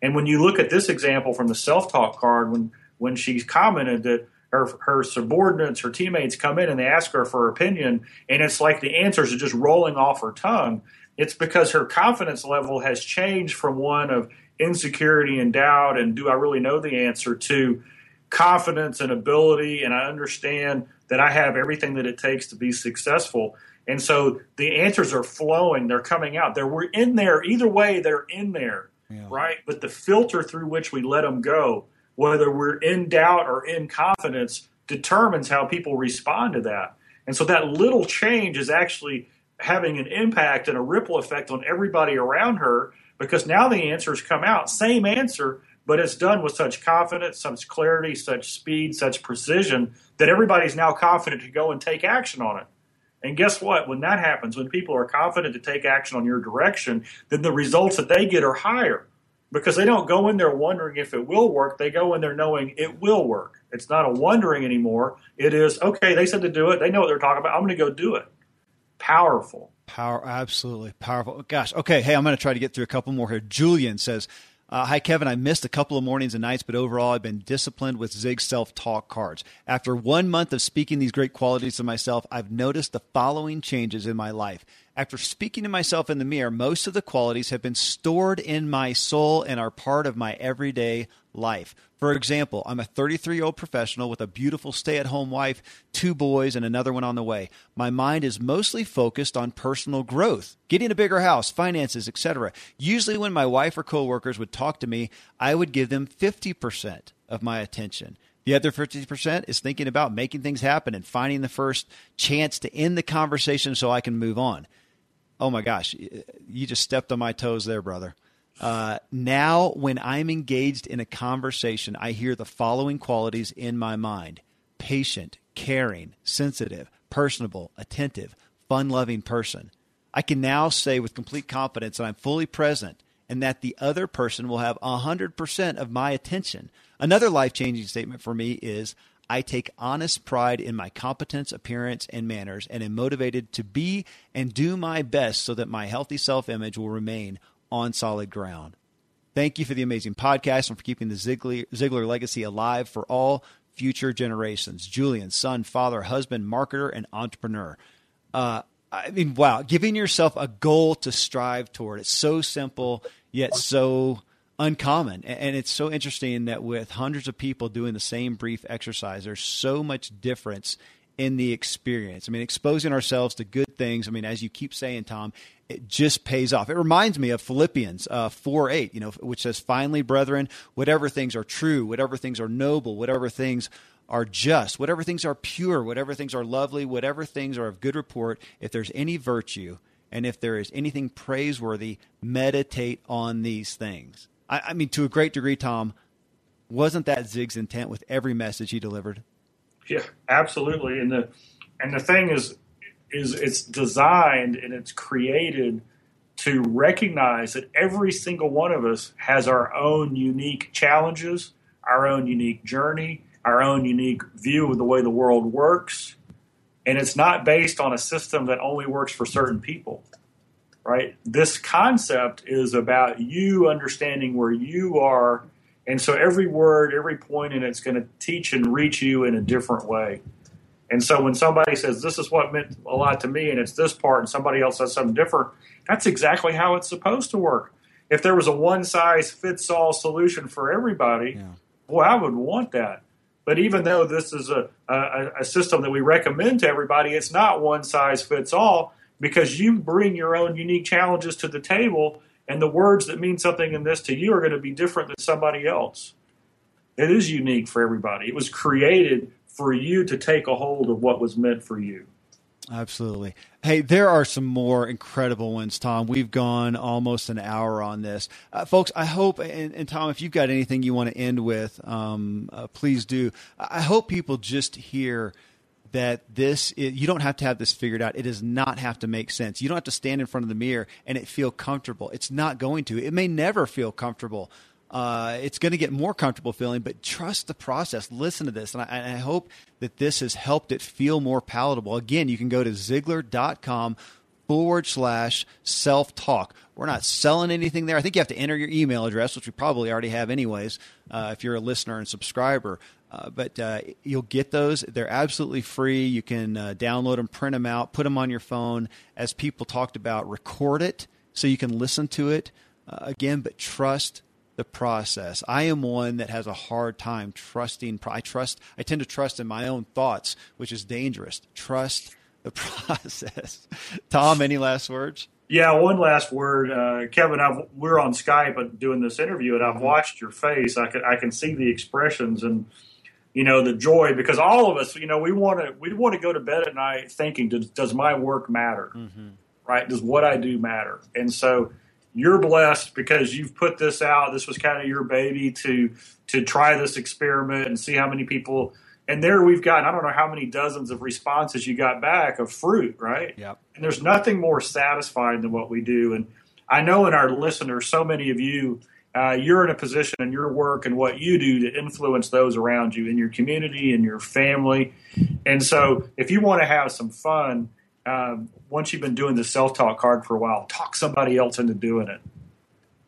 And when you look at this example from the self talk card, when when she's commented that her her subordinates, her teammates come in and they ask her for her opinion, and it's like the answers are just rolling off her tongue. It's because her confidence level has changed from one of insecurity and doubt and do I really know the answer to confidence and ability and I understand that I have everything that it takes to be successful. And so the answers are flowing, they're coming out. They're we're in there either way, they're in there. Yeah. Right? But the filter through which we let them go whether we're in doubt or in confidence determines how people respond to that. And so that little change is actually having an impact and a ripple effect on everybody around her because now the answers come out, same answer, but it's done with such confidence, such clarity, such speed, such precision that everybody's now confident to go and take action on it. And guess what? When that happens, when people are confident to take action on your direction, then the results that they get are higher because they don't go in there wondering if it will work. They go in there knowing it will work. It's not a wondering anymore. It is, okay, they said to do it. They know what they're talking about. I'm going to go do it. Powerful. Power, absolutely powerful. Gosh, okay. Hey, I'm going to try to get through a couple more here. Julian says, uh, hi, Kevin. I missed a couple of mornings and nights, but overall, I've been disciplined with Zig self talk cards. After one month of speaking these great qualities to myself, I've noticed the following changes in my life. After speaking to myself in the mirror, most of the qualities have been stored in my soul and are part of my everyday life. For example, I'm a 33 year old professional with a beautiful stay at home wife, two boys, and another one on the way. My mind is mostly focused on personal growth, getting a bigger house, finances, etc. Usually, when my wife or coworkers would talk to me, I would give them 50% of my attention. The other 50% is thinking about making things happen and finding the first chance to end the conversation so I can move on. Oh my gosh, you just stepped on my toes there, brother. Uh, now, when I'm engaged in a conversation, I hear the following qualities in my mind patient, caring, sensitive, personable, attentive, fun loving person. I can now say with complete confidence that I'm fully present and that the other person will have 100% of my attention. Another life changing statement for me is I take honest pride in my competence, appearance, and manners, and am motivated to be and do my best so that my healthy self image will remain on solid ground. Thank you for the amazing podcast and for keeping the Ziglar legacy alive for all future generations. Julian, son, father, husband, marketer, and entrepreneur. Uh, I mean, wow, giving yourself a goal to strive toward. It's so simple, yet so uncommon. And it's so interesting that with hundreds of people doing the same brief exercise, there's so much difference in the experience. I mean, exposing ourselves to good things. I mean, as you keep saying, Tom, it just pays off. It reminds me of Philippians uh, 4 8, you know, which says, Finally, brethren, whatever things are true, whatever things are noble, whatever things are just, whatever things are pure, whatever things are lovely, whatever things are of good report, if there's any virtue and if there is anything praiseworthy, meditate on these things. I, I mean, to a great degree, Tom, wasn't that Zig's intent with every message he delivered? Yeah, absolutely. And the and the thing is, is it's designed and it's created to recognize that every single one of us has our own unique challenges, our own unique journey, our own unique view of the way the world works. And it's not based on a system that only works for certain people right? This concept is about you understanding where you are. And so every word, every point in it's going to teach and reach you in a different way. And so when somebody says, This is what meant a lot to me, and it's this part, and somebody else says something different, that's exactly how it's supposed to work. If there was a one size fits all solution for everybody, yeah. boy, I would want that. But even though this is a, a, a system that we recommend to everybody, it's not one size fits all because you bring your own unique challenges to the table, and the words that mean something in this to you are going to be different than somebody else. It is unique for everybody. It was created for you to take a hold of what was meant for you. Absolutely. Hey, there are some more incredible ones, Tom. We've gone almost an hour on this. Uh, folks, I hope, and, and, Tom, if you've got anything you want to end with, um, uh, please do. I hope people just hear that this you don't have to have this figured out. It does not have to make sense. You don't have to stand in front of the mirror and it feel comfortable. It's not going to. It may never feel comfortable. Uh, it's going to get more comfortable feeling, but trust the process. Listen to this, and I, and I hope that this has helped it feel more palatable. Again, you can go to Ziglar.com forward slash self talk. We're not selling anything there. I think you have to enter your email address, which we probably already have anyways, uh, if you're a listener and subscriber. Uh, but uh, you'll get those. They're absolutely free. You can uh, download them, print them out, put them on your phone. As people talked about, record it so you can listen to it uh, again, but trust the process. I am one that has a hard time trusting. I trust. I tend to trust in my own thoughts, which is dangerous. Trust the process. Tom, any last words? Yeah, one last word, uh, Kevin. I've, we're on Skype doing this interview, and I've watched your face. I can I can see the expressions, and you know the joy because all of us you know we want to we want to go to bed at night thinking does, does my work matter mm-hmm. right does what i do matter and so you're blessed because you've put this out this was kind of your baby to to try this experiment and see how many people and there we've got i don't know how many dozens of responses you got back of fruit right yep. and there's nothing more satisfying than what we do and i know in our listeners so many of you uh, you're in a position in your work and what you do to influence those around you in your community and your family. And so, if you want to have some fun, um, once you've been doing the self talk card for a while, talk somebody else into doing it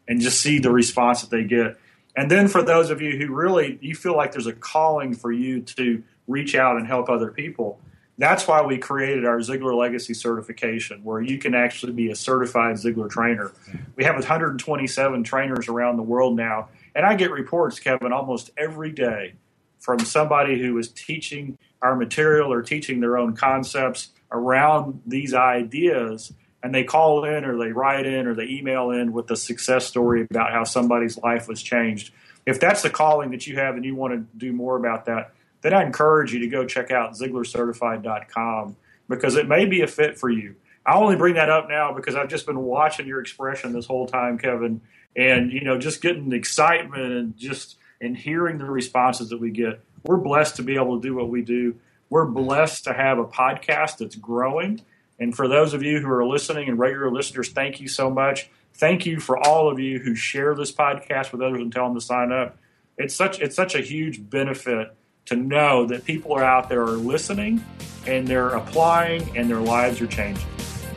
and just see the response that they get. And then, for those of you who really you feel like there's a calling for you to reach out and help other people, that's why we created our Ziglar Legacy certification, where you can actually be a certified Ziglar trainer. We have 127 trainers around the world now, and I get reports, Kevin, almost every day from somebody who is teaching our material or teaching their own concepts around these ideas. And they call in or they write in or they email in with a success story about how somebody's life was changed. If that's the calling that you have and you want to do more about that, then I encourage you to go check out ZiglarCertified.com because it may be a fit for you. I only bring that up now because I've just been watching your expression this whole time, Kevin, and you know, just getting the excitement and just and hearing the responses that we get. we're blessed to be able to do what we do. We're blessed to have a podcast that's growing. And for those of you who are listening and regular listeners, thank you so much. Thank you for all of you who share this podcast with others and tell them to sign up. It's such it's such a huge benefit to know that people are out there are listening and they're applying and their lives are changing.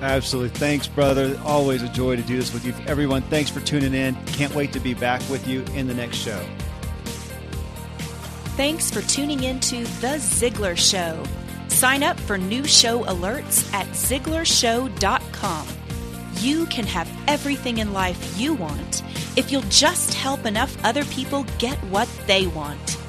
Absolutely. Thanks, brother. Always a joy to do this with you. Everyone, thanks for tuning in. Can't wait to be back with you in the next show. Thanks for tuning in to The Ziglar Show. Sign up for new show alerts at ZiglarShow.com. You can have everything in life you want if you'll just help enough other people get what they want.